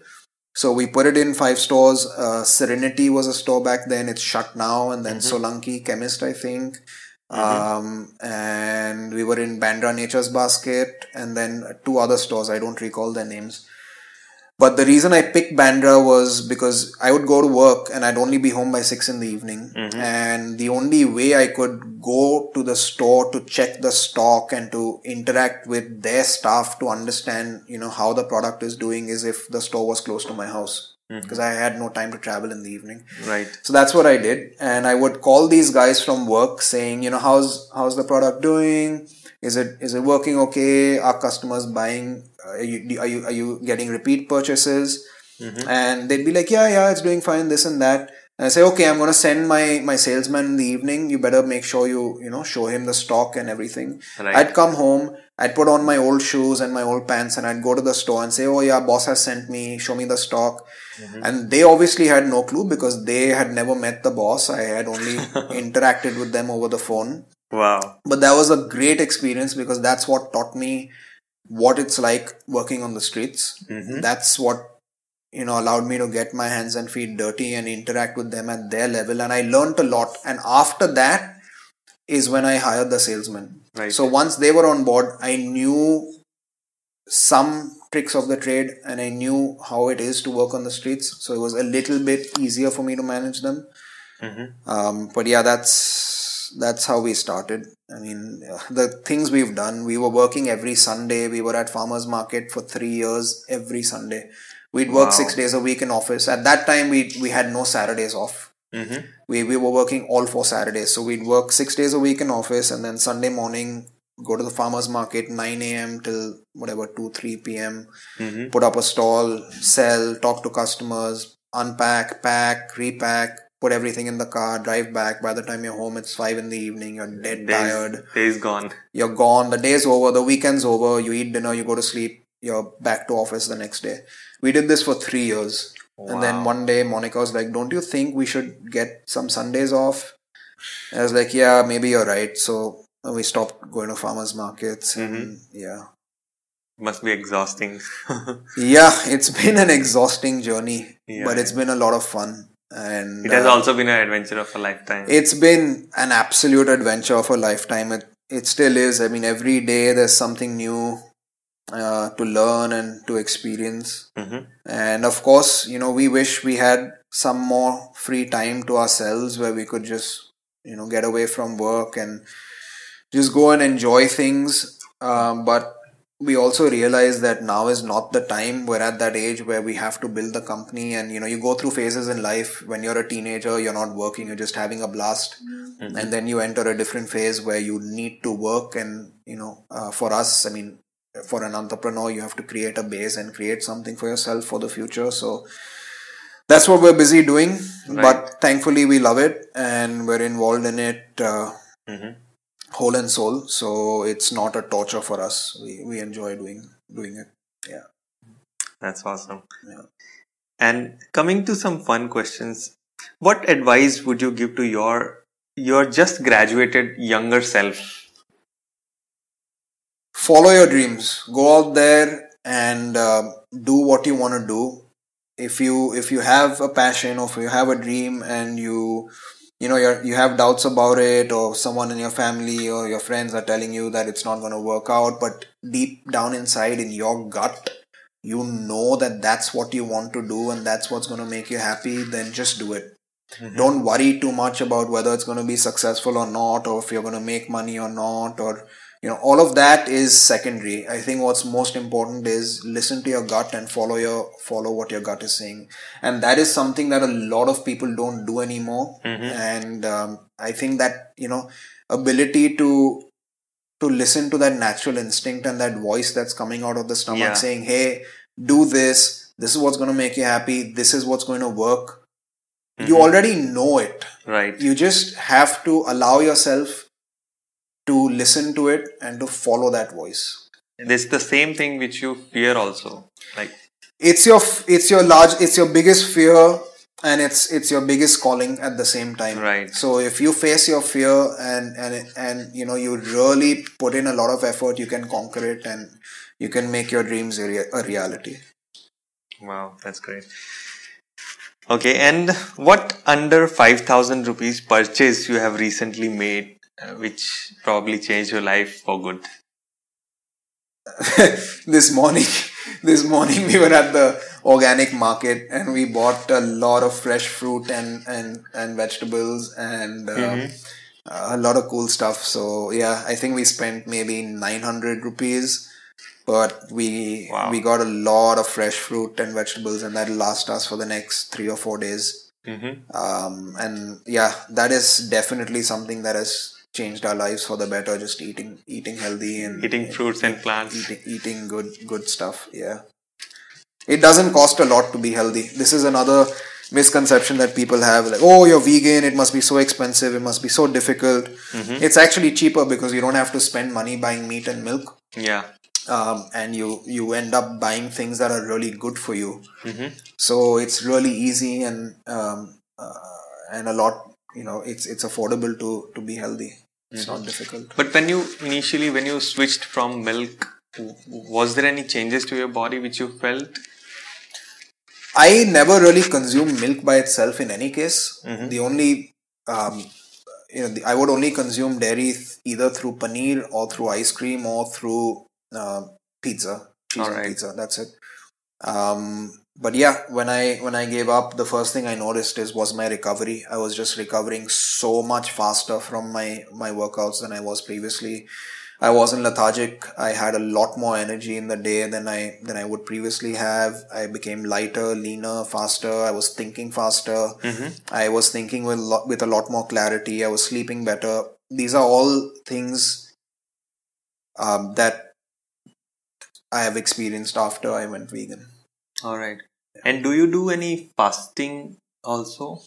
So we put it in five stores. Uh, Serenity was a store back then; it's shut now. And then Solanki Chemist, I think. Um, and we were in Bandra Nature's Basket, and then two other stores. I don't recall their names. But the reason I picked Bandra was because I would go to work and I'd only be home by six in the evening. And the only way I could go to the store to check the stock and to interact with their staff to understand, you know, how the product is doing is if the store was close to my house. Mm-hmm. Because I had no time to travel in the evening. Right. So that's what I did, and I would call these guys from work saying, you know, how's how's the product doing? Is it is it working okay? Are customers buying? Uh, are you are you, are you getting repeat purchases? Mm-hmm. And they'd be like, yeah, yeah, it's doing fine, this and that. And I say, okay, I'm gonna send my my salesman in the evening. You better make sure you you know show him the stock and everything. Right. I'd come home, I'd put on my old shoes and my old pants, and I'd go to the store and say, oh yeah, boss has sent me, show me the stock. Mm-hmm. And they obviously had no clue because they had never met the boss. I had only interacted with them over the phone. Wow. But that was a great experience because that's what taught me what it's like working on the streets. Mm-hmm. That's what you know allowed me to get my hands and feet dirty and interact with them at their level and I learned a lot and after that is when I hired the salesman. Right. So once they were on board I knew some tricks of the trade and I knew how it is to work on the streets so it was a little bit easier for me to manage them. Um, but yeah, that's that's how we started. I mean, the things we've done. We were working every Sunday. We were at farmers market for three years every Sunday. We'd work Wow. six days a week in office. At that time, we we had no Saturdays off. Mm-hmm. We we were working all four Saturdays. So we'd work six days a week in office, and then Sunday morning go to the farmers market 9 a.m. till whatever 2 3 p.m. Mm-hmm. Put up a stall, sell, talk to customers, unpack, pack, repack, put everything in the car, drive back. By the time you're home, it's five in the evening. You're dead tired. Day's gone. You're gone. The day's over. The weekend's over. You eat dinner. You go to sleep. You're back to office the next day. We did this for three years. And then one day, Monica was like, Don't you think we should get some Sundays off? I was like, Yeah, maybe you're right. So we stopped going to farmers markets. And yeah. Must be exhausting. Yeah, it's been an exhausting journey, Yeah, but it's been a lot of fun. And it has uh, also been an adventure of a lifetime. it's been an absolute adventure of a lifetime. It, it still is. I mean, every day there's something new uh, to learn and to experience. Mhm. And of course, you know, we wish we had some more free time to ourselves where we could just, you know, get away from work and just go and enjoy things. Um, but we also realize that now is not the time. We're at that age where we have to build the company, and you know, you go through phases in life. When you're a teenager, you're not working; you're just having a blast, and then you enter a different phase where you need to work. And you know, uh, for us, I mean, for an entrepreneur, you have to create a base and create something for yourself for the future. So that's what we're busy doing. But thankfully, we love it, and we're involved in it. Uh, Mhm. whole and soul so it's not a torture for us we, we enjoy doing doing it yeah That's awesome. Yeah. And coming to some fun questions, what advice would you give to your your just graduated younger self? Follow your dreams. Go out there and uh, do what you want to do. If you if you have a passion or if you have a dream and you you know you're, you have doubts about it or someone in your family or your friends are telling you that it's not going to work out but deep down inside in your gut you know that that's what you want to do and that's what's going to make you happy then just do it. Don't worry too much about whether it's going to be successful or not or if you're going to make money or not or you know all of that is secondary. I think what's most important is listen to your gut and follow your follow what your gut is saying. And that is something that a lot of people don't do anymore. And um, i think that you know ability to to listen to that natural instinct and that voice that's coming out of the stomach Yeah. saying hey do this. This is what's going to make you happy. This is what's going to work. You already know it. Right. you just have to allow yourself to listen to it and to follow that voice. There's the same thing which you fear also like it's your it's your large it's your biggest fear and it's it's your biggest calling at the same time. Right. so if you face your fear and and and you know you really put in a lot of effort you can conquer it and you can make your dreams a, rea- a reality. Wow that's great. Okay and what under 5000 rupees purchase you have recently made which probably changed your life for good this morning this morning we were at the organic market and we bought a lot of fresh fruit and and and vegetables and um, a lot of cool stuff so yeah i think we spent maybe 900 rupees but we Wow. we got a lot of fresh fruit and vegetables and that'll last us for the next 3 or 4 days mm-hmm. um, and yeah that is definitely something that has changed our lives for the better just eating eating healthy and eating fruits and plants. eating, eating good good stuff yeah. It doesn't cost a lot to be healthy. This is another misconception that people have like oh you're vegan it must be so expensive it must be so difficult. It's actually cheaper because you don't have to spend money buying meat and milk. Yeah. Um, and you you end up buying things that are really good for you. Mm-hmm. so it's really easy and um, uh, and a lot you know it's it's affordable to to be healthy it's not difficult But when you initially when you switched from milk, was there any changes to your body which you felt? I never really consume milk by itself in any case. The only, um, you know, the, I would only consume dairy th- either through paneer or through ice cream or through uh, pizza, cheese and pizza. That's it. Um, but yeah, when I when I gave up, the first thing I noticed is was my recovery. I was just recovering so much faster from my my workouts than I was previously. I wasn't lethargic. I had a lot more energy in the day than I than I would previously have. I became lighter, leaner, faster. I was thinking faster. I was thinking with lot, with a lot more clarity. I was sleeping better. These are all things um, that I have experienced after I went vegan. All right. And do you do any fasting also?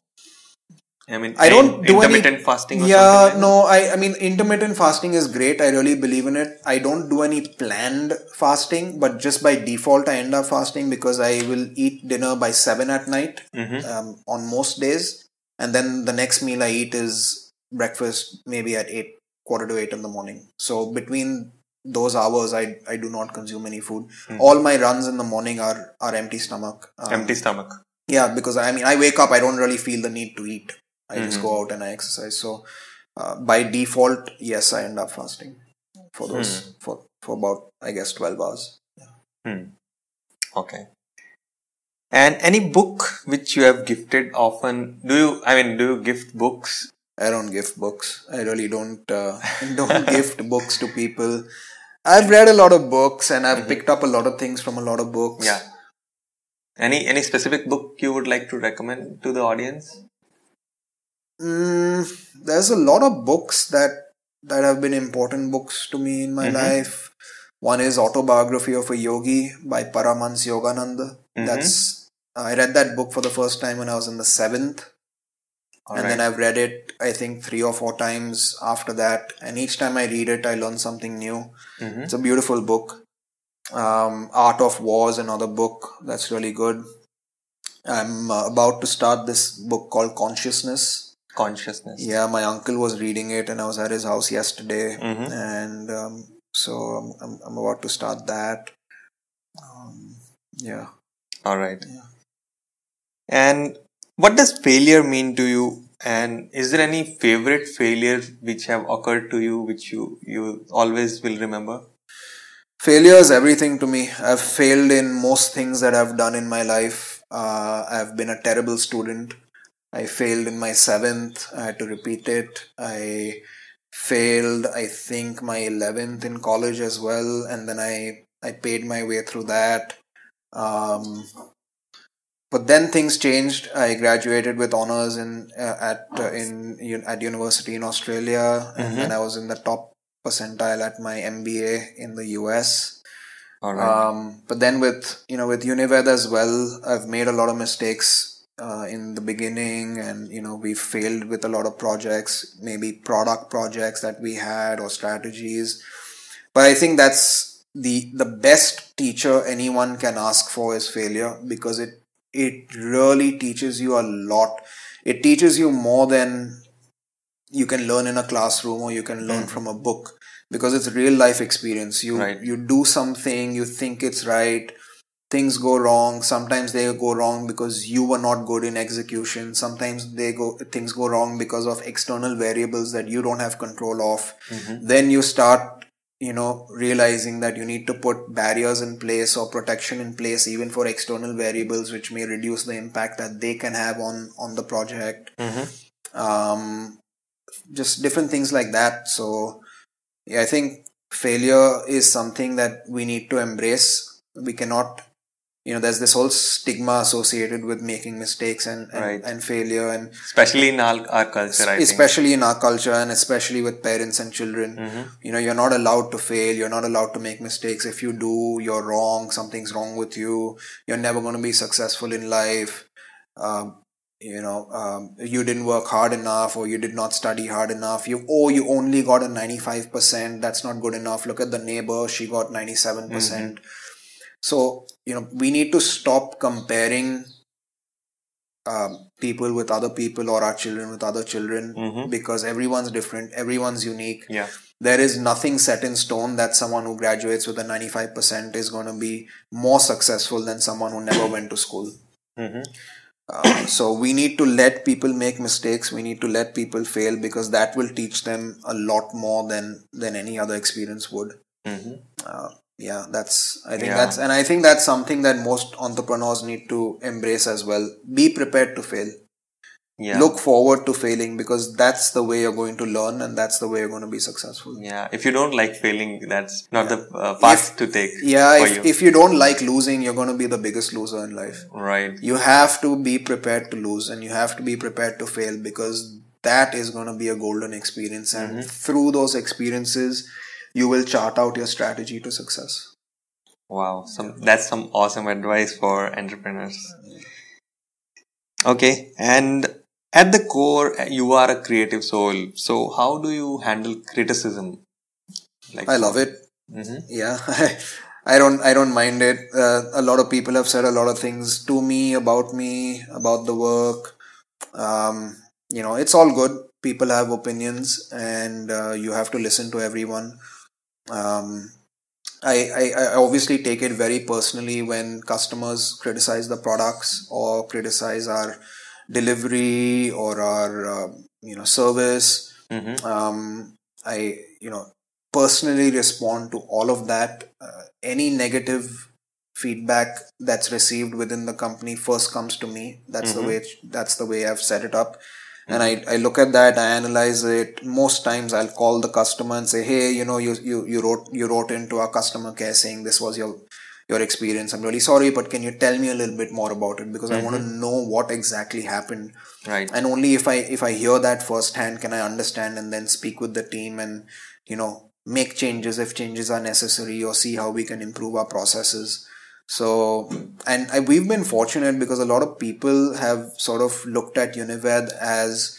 I mean, I don't do any- intermittent fasting. Or yeah something like no i i mean intermittent fasting is great i really believe in it i don't do any planned fasting but just by default i end up fasting because i will eat dinner by 7 at night Mhm. um, on most days and then the next meal i eat is breakfast maybe at 8 quarter to 8 in the morning so between those hours i i do not consume any food all my runs in the morning are are empty stomach? Um, Empty stomach. yeah because i mean i wake up i don't really feel the need to eat i just go out and i exercise so uh, by default yes i end up fasting for those for for about i guess 12 hours Okay. And any book which you have gifted often? Do you? I mean, do you gift books? i don't gift books i really don't uh, don't gift books to people i've read a lot of books and i've mm-hmm. picked up a lot of things from a lot of books Yeah. Any any specific book you would like to recommend to the audience? Mm, there's a lot of books that that have been important books to me in my mm-hmm. life. One is Autobiography of a Yogi by Paramahansa Yogananda. Mm-hmm. That's I read that book for the first time when I was in the seventh, and then I've read it I think three or four times after that. And each time I read it, I learn something new. It's a beautiful book. Um, Art of War is another book that's really good. I'm uh, about to start this book called Consciousness. Consciousness. Yeah, my uncle was reading it, and I was at his house yesterday, Mhm. and um, so I'm, I'm I'm about to start that. Um, yeah, All right. And what does failure mean to you? And is there any favorite failure which have occurred to you, which you you always will remember? failure is everything to me. I've failed in most things that I've done in my life. Uh, I've been a terrible student. I failed in my seventh. I had to repeat it. I failed, I think, my eleventh in college as well, and then I I paid my way through that. Um, but then things changed. I graduated with honors in uh, at uh, in un- at university in Australia, and then I was in the top percentile at my MBA in the US. Right. Um, but then with you know with Unived as well, I've made a lot of mistakes uh, in the beginning, and you know we failed with a lot of projects, maybe product projects that we had or strategies. But I think that's the the best teacher anyone can ask for is failure because it it really teaches you a lot. It teaches you more than you can learn in a classroom or you can learn mm-hmm. from a book because it's real life experience. You Right. you do something, you think it's right, things go wrong. Sometimes they go wrong because you were not good in execution. Sometimes they go things go wrong because of external variables that you don't have control of. Mm-hmm. Then you start you know realizing that you need to put barriers in place or protection in place even for external variables which may reduce the impact that they can have on on the project. Um just different things like that. So yeah i think failure is something that we need to embrace. We cannot you know there's this whole stigma associated with making mistakes and and, Right. and failure and Especially in our, our culture, I think. especially in our culture and especially with parents and children. Mm-hmm. you know you're not allowed to fail. You're not allowed to make mistakes. If you do you're wrong. Something's wrong with you. You're never going to be successful in life. Um, you know um, you didn't work hard enough or you did not study hard enough. You oh you only got a 95% that's not good enough. Look at the neighbor. She got 97%. So you know we need to stop comparing um, people with other people or our children with other children Mhm. because everyone's different everyone's unique. Yeah. there is nothing set in stone that someone who graduates with a 95% is going to be more successful than someone who never went to school. Hmm uh, so we need to let people make mistakes. We need to let people fail because that will teach them a lot more than than any other experience would. Hmm uh, yeah that's i think Yeah. that's and i think that's something that most entrepreneurs need to embrace as well be prepared to fail Yeah. look forward to failing because that's the way you're going to learn and that's the way you're going to be successful Yeah. If you don't like failing, that's not the uh, path If- to take. yeah if, you. if you don't like losing you're going to be the biggest loser in life right. you have to be prepared to lose and you have to be prepared to fail because that is going to be a golden experience and Mm-hmm. through those experiences you will chart out your strategy to success Wow. Some that's some awesome advice for entrepreneurs. Okay. And at the core, you are a creative soul. So how do you handle criticism? Like i love it hmm yeah i don't i don't mind it uh, a lot of people have said a lot of things to me about me about the work um, you know it's all good people have opinions and uh, you have to listen to everyone um, I, I, I obviously take it very personally when customers criticize the products or criticize our delivery or our uh, you know service hmm um, I you know personally respond to all of that. Uh, any negative feedback that's received within the company first comes to me. That's the way it, that's the way I've set it up. And I, I look at that, I analyze it. Most times I'll call the customer and say, Hey, you know, you, you, you wrote, you wrote into our customer care saying this was your, your experience. I'm really sorry, but can you tell me a little bit more about it? Because I want to mm-hmm. know what exactly happened Right. and only if i if i hear that firsthand can i understand and then speak with the team and you know make changes if changes are necessary or see how we can improve our processes so and I, we've been fortunate because a lot of people have sort of looked at unived as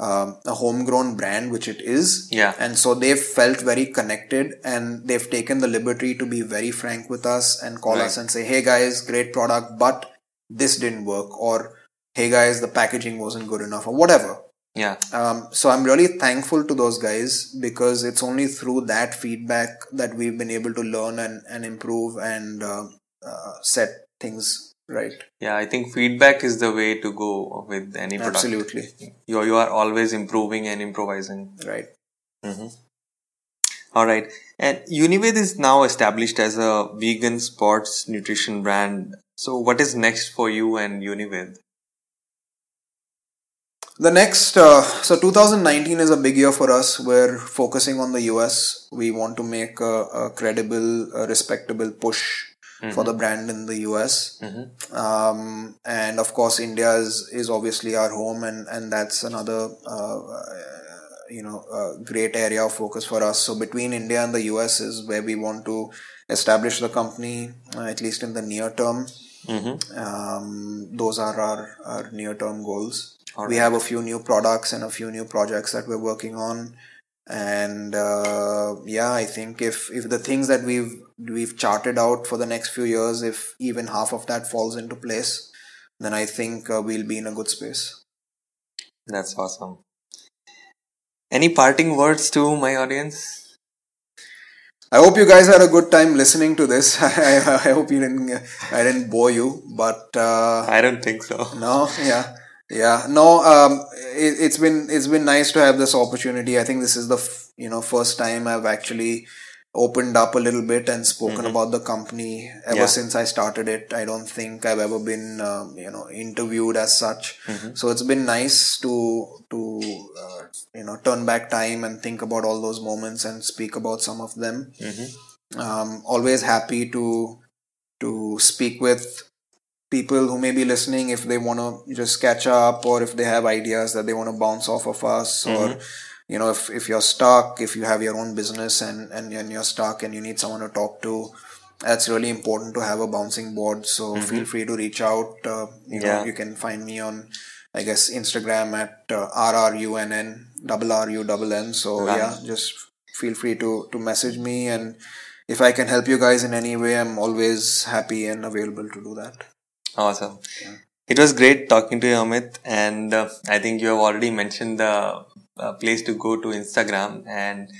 um, a homegrown brand which it is Yeah. and so they've felt very connected and they've taken the liberty to be very frank with us and call Right. us and say hey guys great product but this didn't work or hey guys the packaging wasn't good enough or whatever Yeah. um, so i'm really thankful to those guys because it's only through that feedback that we've been able to learn and, and improve and uh, uh, set things right Yeah. I think feedback is the way to go with any product. absolutely You you are always improving and improvising. right All right. And Unived is now established as a vegan sports nutrition brand. So what is next for you and Unived? The next, uh, so 2019 is a big year for us. We're focusing on the US. We want to make a, a credible, a respectable push for the brand in the US. Um, and of course, India is, is obviously our home, and, and that's another, uh, you know, uh, great area of focus for us. So between India and the US is where we want to establish the company, uh, at least in the near term. Mm-hmm. Um, those are our, our near term goals. All we have a few new products and a few new projects that we're working on. and uh, yeah i think if if the things that we've we've charted out for the next few years if even half of that falls into place then i think uh, we'll be in a good space That's awesome. Any parting words to my audience? i hope you guys had a good time listening to this i, I hope you didn't i didn't bore you but uh, I don't think so. no yeah yeah no um it, it's been it's been nice to have this opportunity i think this is the f- you know first time i've actually opened up a little bit and spoken about the company ever Yeah. since i started it. I don't think i've ever been um, you know interviewed as such. So it's been nice to to uh, you know turn back time and think about all those moments and speak about some of them. Um, always happy to to speak with people who may be listening if they want to just catch up or if they have ideas that they want to bounce off of us or you know if, if you're stuck if you have your own business and, and and you're stuck and you need someone to talk to that's really important to have a bouncing board so feel free to reach out uh, you know Yeah. you can find me on i guess instagram at uh, rrunn double r u double n so Right. yeah just feel free to to message me and if i can help you guys in any way i'm always happy and available to do that Awesome. It was great talking to you, Amit. And uh, I think you have already mentioned the uh, place to go to Instagram. And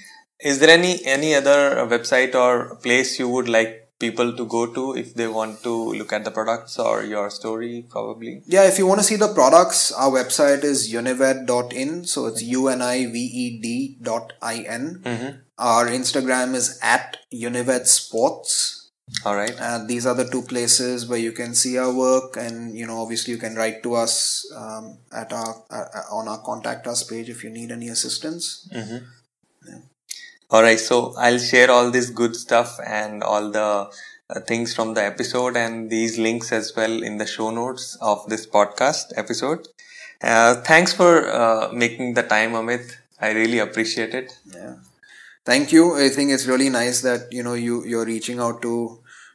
is there any any other website or place you would like people to go to if they want to look at the products or your story? Probably. yeah if you want to see the products our website is unived.in so it's u-n-i-v-e-d dot i-n our instagram is at unived sports All right. and these are the two places where you can see our work and you know obviously you can write to us um, at our uh, on our contact us page if you need any assistance All right, so I'll share all this good stuff and all the uh, things from the episode and these links as well in the show notes of this podcast episode. Uh, thanks for uh, making the time, Amit. I really appreciate it. yeah thank you i think it's really nice that you know you you're reaching out to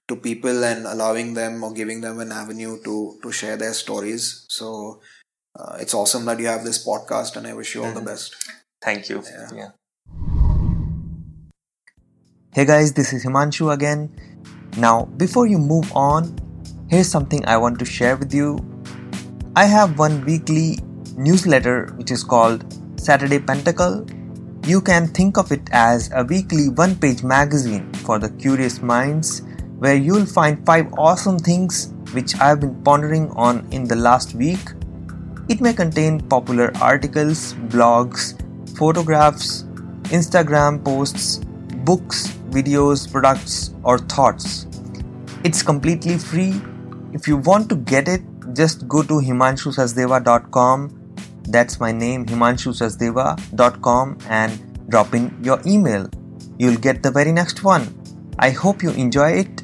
to people and allowing them or giving them an avenue to to share their stories so uh, it's awesome that you have this podcast and i wish you all the best Thank you. Yeah. yeah. Hey guys, this is Himanshu again. Now, before you move on, here's something I want to share with you. I have one weekly newsletter which is called Saturday Pentacle. You can think of it as a weekly one page magazine for the curious minds where you'll find five awesome things which I've been pondering on in the last week. It may contain popular articles, blogs, photographs, Instagram posts, books, videos, products, or thoughts. It's completely free. If you want to get it, just go to himanshusasdeva.com. That's my name, himanshusasdeva.com, and drop in your email. You'll get the very next one. I hope you enjoy it,